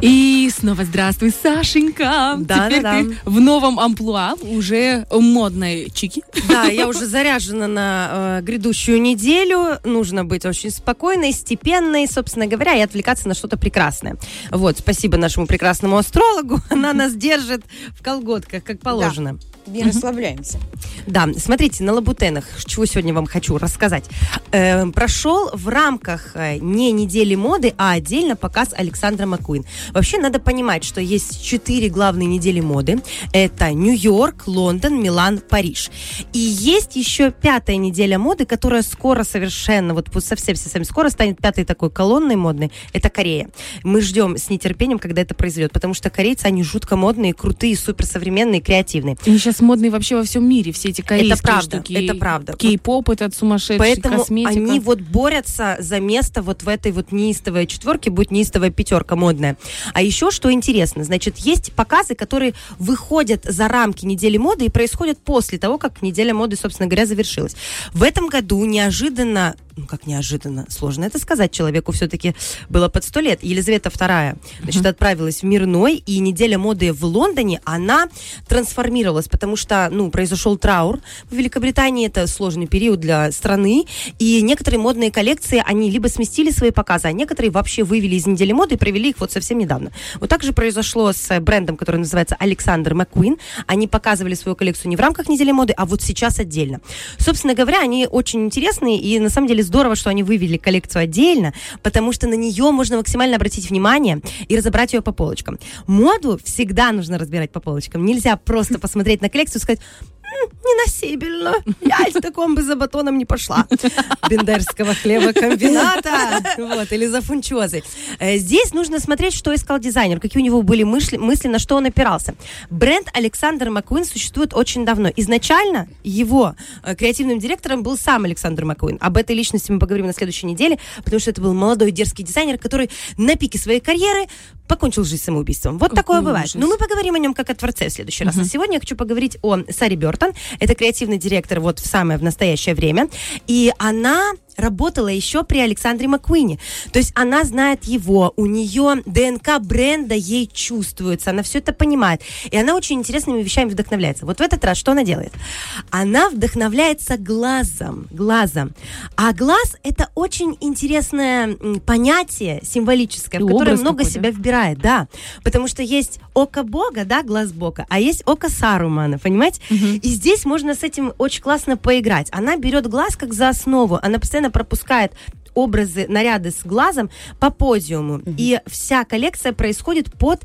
И снова здравствуй, Сашенька. Да, Теперь да, да. ты в новом амплуа, уже модной чики. Да, я уже заряжена на э, грядущую неделю. Нужно быть очень спокойной, степенной, собственно говоря, и отвлекаться на что-то прекрасное. Вот, спасибо нашему прекрасному астрологу. Она нас держит в колготках, как положено. Не расслабляемся. Да, смотрите, на лабутенах, чего сегодня вам хочу рассказать. Э, прошел в рамках э, не недели моды, а отдельно показ Александра Маккуин. Вообще надо понимать, что есть четыре главные недели моды. Это Нью-Йорк, Лондон, Милан, Париж. И есть еще пятая неделя моды, которая скоро совершенно, вот совсем-совсем скоро станет пятой такой колонной модной. Это Корея. Мы ждем с нетерпением, когда это произойдет, потому что корейцы, они жутко модные, крутые, суперсовременные, креативные. Они сейчас модные вообще во всем мире, все эти корейские Это правда, штуки. это правда. Кей-поп этот сумасшедший, Поэтому косметика. они вот борются за место вот в этой вот неистовой четверке, будет неистовая пятерка модная. А еще что интересно, значит, есть показы, которые выходят за рамки недели моды и происходят после того, как неделя моды, собственно говоря, завершилась. В этом году неожиданно ну, как неожиданно, сложно это сказать, человеку все-таки было под сто лет. Елизавета II, значит, отправилась в Мирной, и неделя моды в Лондоне, она трансформировалась, потому что, ну, произошел траур в Великобритании, это сложный период для страны, и некоторые модные коллекции, они либо сместили свои показы, а некоторые вообще вывели из недели моды и провели их вот совсем недавно. Вот так же произошло с брендом, который называется Александр Маккуин. Они показывали свою коллекцию не в рамках недели моды, а вот сейчас отдельно. Собственно говоря, они очень интересные, и на самом деле здорово, что они вывели коллекцию отдельно, потому что на нее можно максимально обратить внимание и разобрать ее по полочкам. Моду всегда нужно разбирать по полочкам. Нельзя просто посмотреть на коллекцию и сказать, «М, неносибельно. Я и в таком бы за батоном не пошла. Бендерского хлебокомбината. Вот, или за фунчозой. Э, Здесь нужно смотреть, что искал дизайнер, какие у него были мысли, мысли, на что он опирался. Бренд Александр Маккуин существует очень давно. Изначально его э, креативным директором был сам Александр Маккуин. Об этой личности мы поговорим на следующей неделе, потому что это был молодой дерзкий дизайнер, который на пике своей карьеры покончил жизнь самоубийством. Вот такое бывает. Но мы поговорим о нем как о творце в следующий раз. А сегодня я хочу поговорить о Саре Это креативный директор вот в самое в настоящее время. И она работала еще при Александре Маккуине. То есть она знает его, у нее ДНК бренда ей чувствуется, она все это понимает. И она очень интересными вещами вдохновляется. Вот в этот раз что она делает? Она вдохновляется глазом. Глазом. А глаз это очень интересное понятие символическое, в И которое образ много себя вбирает, да. Потому что есть око Бога, да, глаз Бога, а есть око Сарумана, понимаете? И здесь можно с этим очень классно поиграть. Она берет глаз как за основу, она постоянно пропускает образы, наряды с глазом по подиуму. И вся коллекция происходит под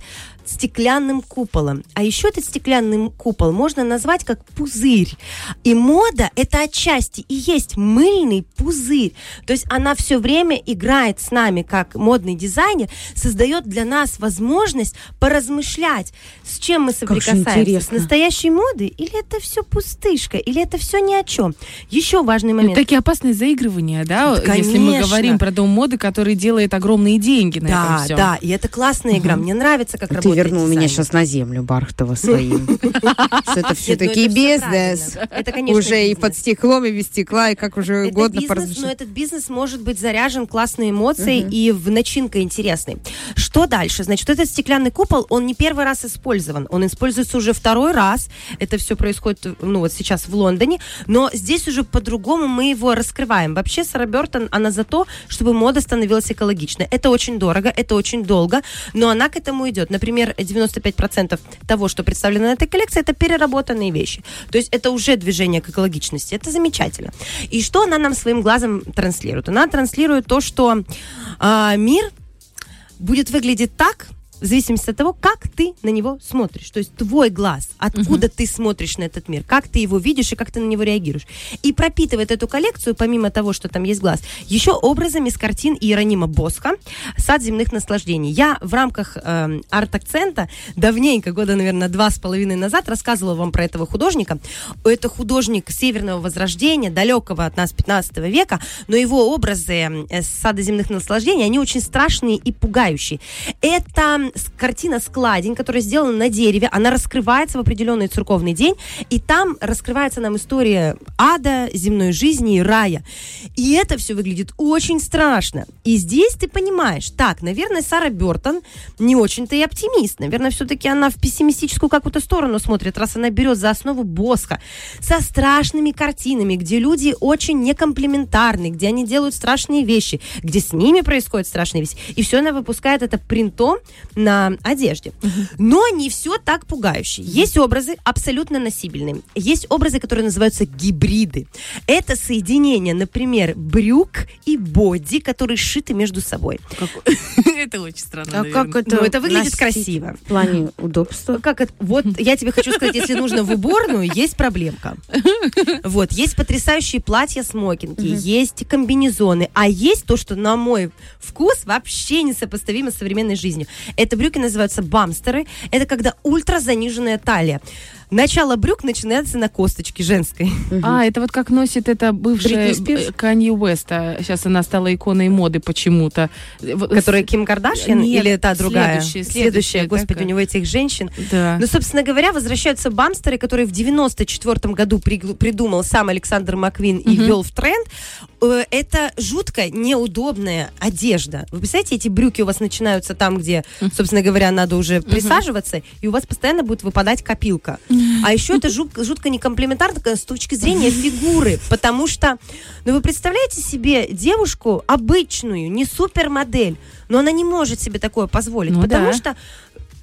стеклянным куполом. А еще этот стеклянный купол можно назвать как пузырь. И мода это отчасти и есть мыльный пузырь. То есть она все время играет с нами как модный дизайнер, создает для нас возможность поразмышлять, с чем мы соприкасаемся. С настоящей модой или это все пустышка, или это все ни о чем. Еще важный момент. Это такие опасные заигрывания, да? Да, Если мы конечно. говорим про дом моды, который делает огромные деньги на да, этом всем. да, и это классная игра. Мне нравится, как Ты работает вернул меня сейчас на землю Бархтова своим. Что это все-таки ну бизнес. Это, конечно, Уже и под стеклом, и без стекла, и как уже угодно но этот бизнес может быть заряжен классной эмоцией и в начинка интересной. Что дальше? Значит, этот стеклянный купол, он не первый раз использован. Он используется уже второй раз. Это все происходит, ну, вот сейчас в Лондоне. Но здесь уже по-другому мы его раскрываем. Вообще, Сара Бертон, она за то, чтобы мода становилась экологичной. Это очень дорого, это очень долго, но она к этому идет. Например, 95% того, что представлено на этой коллекции, это переработанные вещи. То есть это уже движение к экологичности. Это замечательно. И что она нам своим глазом транслирует? Она транслирует то, что а, мир будет выглядеть так, в зависимости от того, как ты на него смотришь. То есть твой глаз, откуда ты смотришь на этот мир, как ты его видишь и как ты на него реагируешь. И пропитывает эту коллекцию, помимо того, что там есть глаз, еще образами с картин Иеронима Босха «Сад земных наслаждений». Я в рамках эм, арт-акцента давненько, года, наверное, два с половиной назад рассказывала вам про этого художника. Это художник Северного Возрождения, далекого от нас 15 века, но его образы э, с «Сада земных наслаждений», они очень страшные и пугающие. Это картина «Складень», которая сделана на дереве. Она раскрывается в определенный церковный день. И там раскрывается нам история ада, земной жизни и рая. И это все выглядит очень страшно. И здесь ты понимаешь, так, наверное, Сара Бертон не очень-то и оптимист. Наверное, все-таки она в пессимистическую какую-то сторону смотрит, раз она берет за основу Босха со страшными картинами, где люди очень некомплементарны, где они делают страшные вещи, где с ними происходят страшные вещи. И все она выпускает это принтом на одежде. Но не все так пугающе. Есть образы абсолютно носибельные. Есть образы, которые называются гибриды. Это соединение, например, брюк и боди, которые сшиты между собой. Это очень странно, А наверное. как это? Ну, это выглядит носить красиво. В плане удобства. Как это? Вот я тебе хочу сказать, если нужно в уборную, есть проблемка. Вот, есть потрясающие платья, смокинги, есть комбинезоны, а есть то, что на мой вкус вообще несопоставимо с современной жизнью. Это брюки называются бамстеры. Это когда ультра заниженная талия. Начало брюк начинается на косточке женской. А, это вот как носит это бывшая э, Канье Уэста. Сейчас она стала иконой моды почему-то. Которая Ким Кардашьян Нет, или та другая? следующая, Следующая, господи, такая. у него этих женщин. Да. Ну, собственно говоря, возвращаются бамстеры, которые в 94 году придумал сам Александр Маквин и ввел в тренд. Э, Это жутко неудобная одежда. Вы представляете, эти брюки у вас начинаются там, где, собственно говоря, надо уже присаживаться, и у вас постоянно будет выпадать копилка. А еще это жут- жутко некомплементарно с точки зрения фигуры, потому что, ну вы представляете себе девушку обычную, не супермодель, но она не может себе такое позволить, Ну потому да. что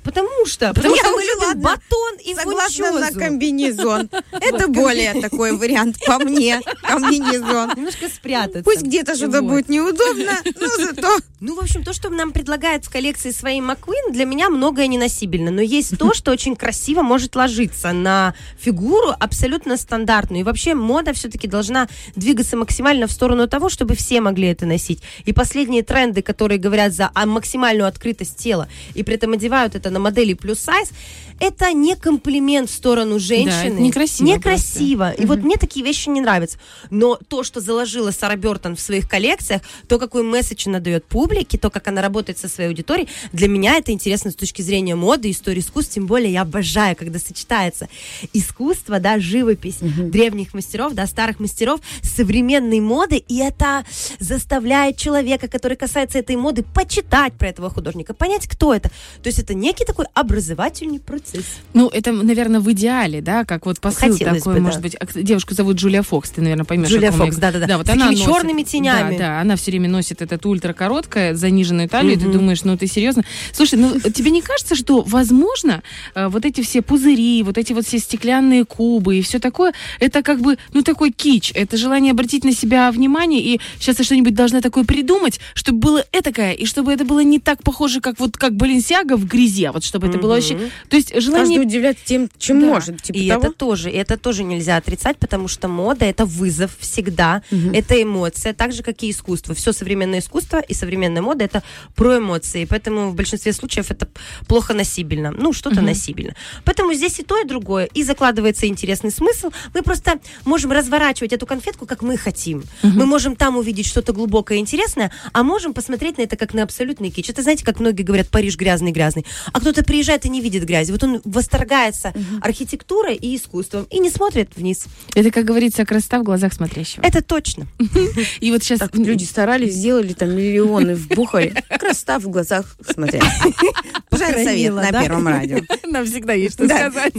Потому что, потому Я что мы любим батон и Согласна на комбинезон. Это более такой вариант по мне. Комбинезон. Немножко спрятаться. Пусть где-то что-то будет неудобно, но зато... Ну, в общем, то, что нам предлагает в коллекции своей Маккуин, для меня многое неносибельно. Но есть то, что очень красиво может ложиться на фигуру абсолютно стандартную. И вообще мода все-таки должна двигаться максимально в сторону того, чтобы все могли это носить. И последние тренды, которые говорят за а, максимальную открытость тела, и при этом одевают это на модели плюс сайз, это не комплимент в сторону женщины. это некрасиво Некрасиво. И вот мне такие вещи не нравятся. Но то, что заложила Сара Бертон в своих коллекциях, то, какой месседж она дает публике, то, как она работает со своей аудиторией, для меня это интересно с точки зрения моды, истории искусств. Тем более я обожаю, когда сочетается искусство, да, живопись древних мастеров, да, старых мастеров современной модой, и это заставляет человека, который касается этой моды, почитать про этого художника, понять, кто это. То есть это некий такой образовательный процесс. Ну, это, наверное, в идеале, да, как вот посыл Хотелось такой, бы, может да. быть. А, Девушку зовут Джулия Фокс, ты, наверное, поймешь. Джулия Фокс, да-да-да. Да, вот С она такими носит- черными тенями. Да, да, она все время носит этот ультракороткое, заниженную талию, и ты думаешь, ну ты серьезно? Слушай, ну тебе не кажется, что, возможно, э, вот эти все пузыри, вот эти вот все стеклянные кубы и все такое, это как бы, ну такой кич, это желание обратить на себя внимание, и сейчас я что-нибудь должна такое придумать, чтобы было этакое, и чтобы это было не так похоже, как вот как Баленсиага в грязи, а вот чтобы это было вообще... То есть желание... Каждый удивляет тем, чем Да. может. Типа и того. это тоже, и это тоже нельзя отрицать, потому что мода это вызов всегда, это эмоция, так же как и искусство. Все современное искусство и современная мода это про эмоции, поэтому в большинстве случаев это плохо носибельно, ну что-то Мгм. носибельно. Поэтому здесь и то, и другое, и закладывается интересный смысл. Мы просто можем разворачивать эту конфетку, как мы хотим. Мы можем там увидеть что-то глубокое и интересное, а можем посмотреть на это как на абсолютный кич. Это знаете, как многие говорят, Париж грязный-грязный, а кто-то приезжает и не видит грязи. Вот он восторгается архитектурой и искусством и не смотрит вниз. Это, как говорится, красота в глазах смотрящего. Это точно. И вот сейчас Так люди старались, сделали там миллионы, вбухали. Красота в глазах смотря. Совет Похоронила, на? Первом радио. Нам всегда есть что сказать.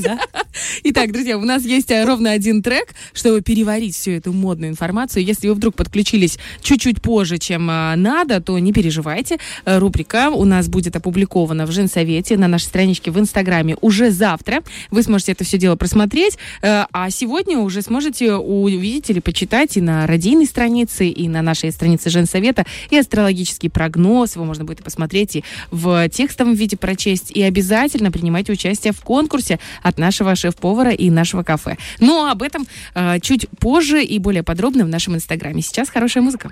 Итак, друзья, у нас есть э, ровно один трек, чтобы переварить всю эту модную информацию. Если вы вдруг подключились чуть-чуть позже, чем э, надо, то не переживайте. Э, Рубрика у нас будет опубликована в Женсовете на нашей страничке в Инстаграме уже завтра. Вы сможете это все дело просмотреть, э, а сегодня уже сможете увидеть или почитать и на радийной странице, и на нашей странице Женсовета, и астрологический прогноз. Его можно будет и посмотреть и в текстовом виде прочесть. И обязательно принимайте участие в конкурсе от нашего шеф-повара и нашего кафе. Но об этом э, чуть позже и более подробно в нашем инстаграме. Сейчас хорошая музыка.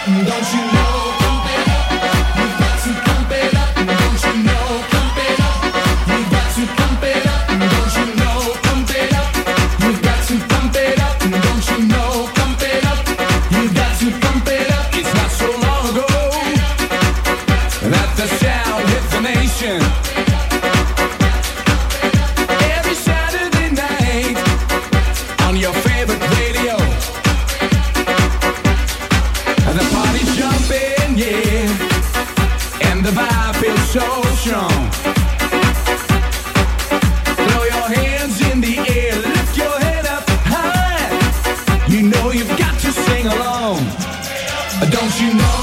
The party's jumping, yeah. And the vibe feels so strong. Throw your hands in the air, lift your head up high. You know you've got to sing along. Don't you know?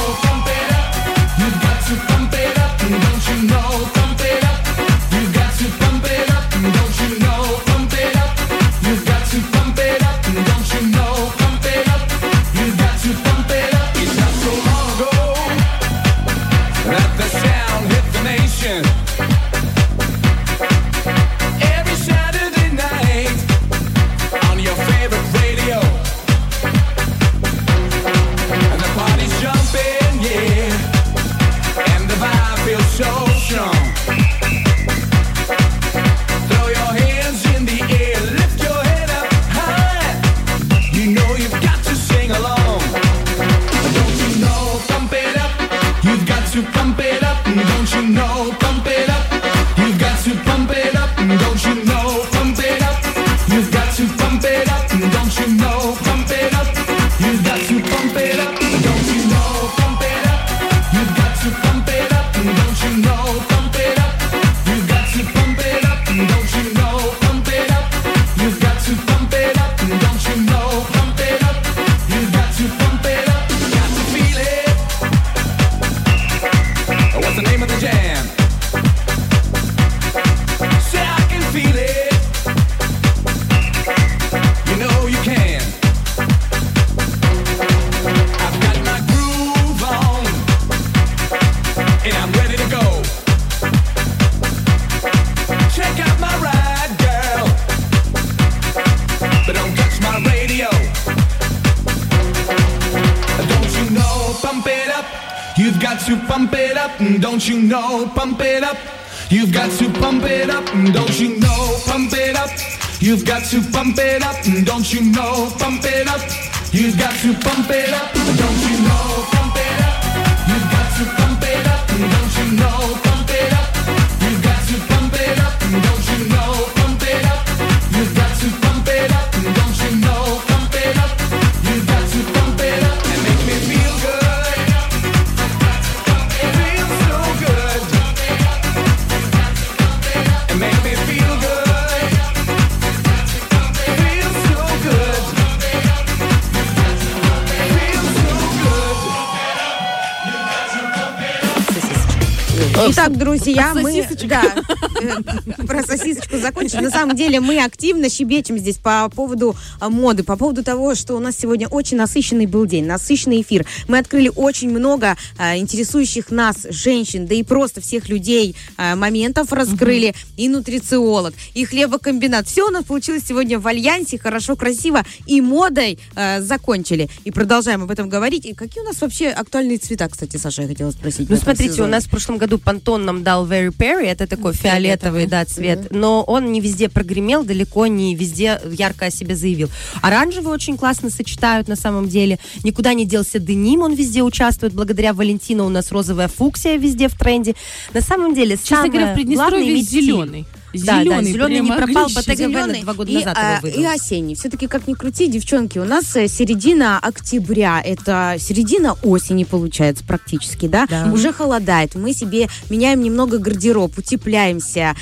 На самом деле мы активно щебечем здесь по поводу а, моды, по поводу того, что у нас сегодня очень насыщенный был день, насыщенный эфир. Мы открыли очень много а, интересующих нас женщин, да и просто всех людей а, моментов раскрыли. И нутрициолог, и хлебокомбинат. Все у нас получилось сегодня в альянсе, хорошо, красиво. И модой а, закончили. И продолжаем об этом говорить. И какие у нас вообще актуальные цвета, кстати, Саша, я хотела спросить. Ну, смотрите, у сезоне? нас в прошлом году Пантон нам дал Very Perry, это такой фиолетовый, да, цвет, но он не везде прогремел, далеко не везде ярко о себе заявил. Оранжевый очень классно сочетают на самом деле, никуда не делся деним, он везде участвует, благодаря Валентину у нас розовая фуксия везде в тренде. На самом деле, Честно самое говоря, в Приднестровье главное иметь стиль. Зеленый. Да, да, Зеленый, не пропал, на Зелёный два года и, назад а, его выдал. и осенний. Все-таки, как ни крути, девчонки, у нас э, середина октября, это середина осени получается практически, да? Да. Уже холодает, мы себе меняем немного гардероб, утепляемся,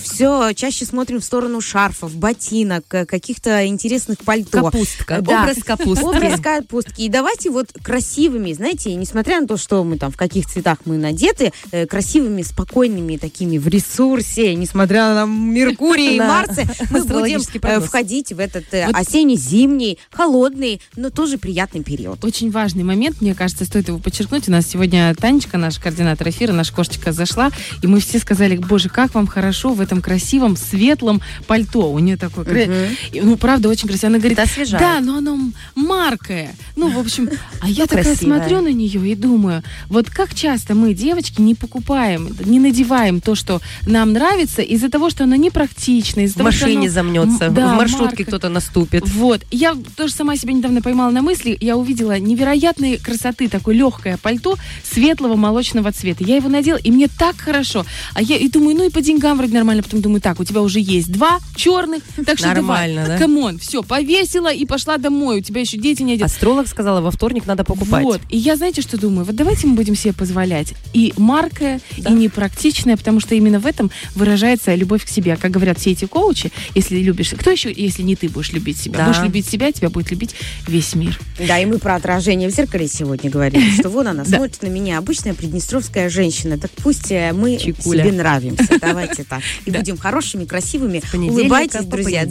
все чаще смотрим в сторону шарфов, ботинок, э, каких-то интересных пальто. Капустка, Э, да. образ капустки. Образ капустки. И давайте вот красивыми, знаете, несмотря на то, что мы там в каких цветах мы надеты, э, красивыми, спокойными, такими в ресурсе, несмотря на Меркурий и. Марсе, мы будем э, входить в этот э, осенне-зимний, холодный, но тоже приятный период. Очень важный момент, мне кажется, стоит его подчеркнуть. У нас сегодня Танечка, наш координатор эфира, наша кошечка зашла, и мы все сказали, боже, как вам хорошо в этом красивом, светлом пальто. У нее такое, ну, правда, очень красиво. Она говорит, да, но оно маркое. Ну, в общем, а я такая красивое. смотрю на нее и думаю, вот как часто мы, девочки, не покупаем, не надеваем то, что нам нравится, из-за того, что оно непрактично, из-за В того, машине оно- замнется, да, в маршрутке марка. кто-то наступит. Вот. Я тоже сама себя недавно поймала на мысли. Я увидела невероятной красоты такое легкое пальто светлого молочного цвета. Я его надела, и мне так хорошо. А я и думаю, ну и по деньгам вроде нормально. Потом думаю, так, у тебя уже есть два черных, так что Нормально, давай. да? Come on, все, повесила и пошла домой. У тебя еще дети не одеты. Астролог сказала, во вторник надо покупать. Вот. И я, знаете, что думаю? Вот давайте мы будем себе позволять и маркое, и непрактичное, потому что именно в этом выражается любовь к себе. Как говорят все эти коучи, если любишь... Кто еще, если не ты будешь любить себя? Да. Будешь любить себя, тебя будет любить весь мир. Да, и мы про отражение в зеркале сегодня говорили, что вон она смотрит на меня, обычная приднестровская женщина. Так пусть э, мы себе нравимся. Давайте так. И будем хорошими, красивыми. Улыбайтесь, друзья.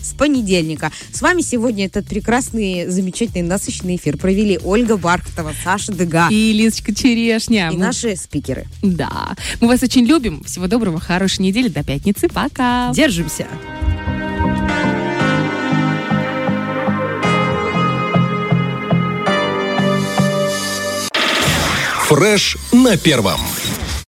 С понедельника. С вами сегодня этот прекрасный, замечательный, насыщенный эфир провели Ольга Бархатова, Саша Дега И Лизочка Черешня. и наши спикеры. Да. Мы вас очень любим. Всего доброго, хорошей недели. До пятницы. Пока. Держимся. Фреш на первом.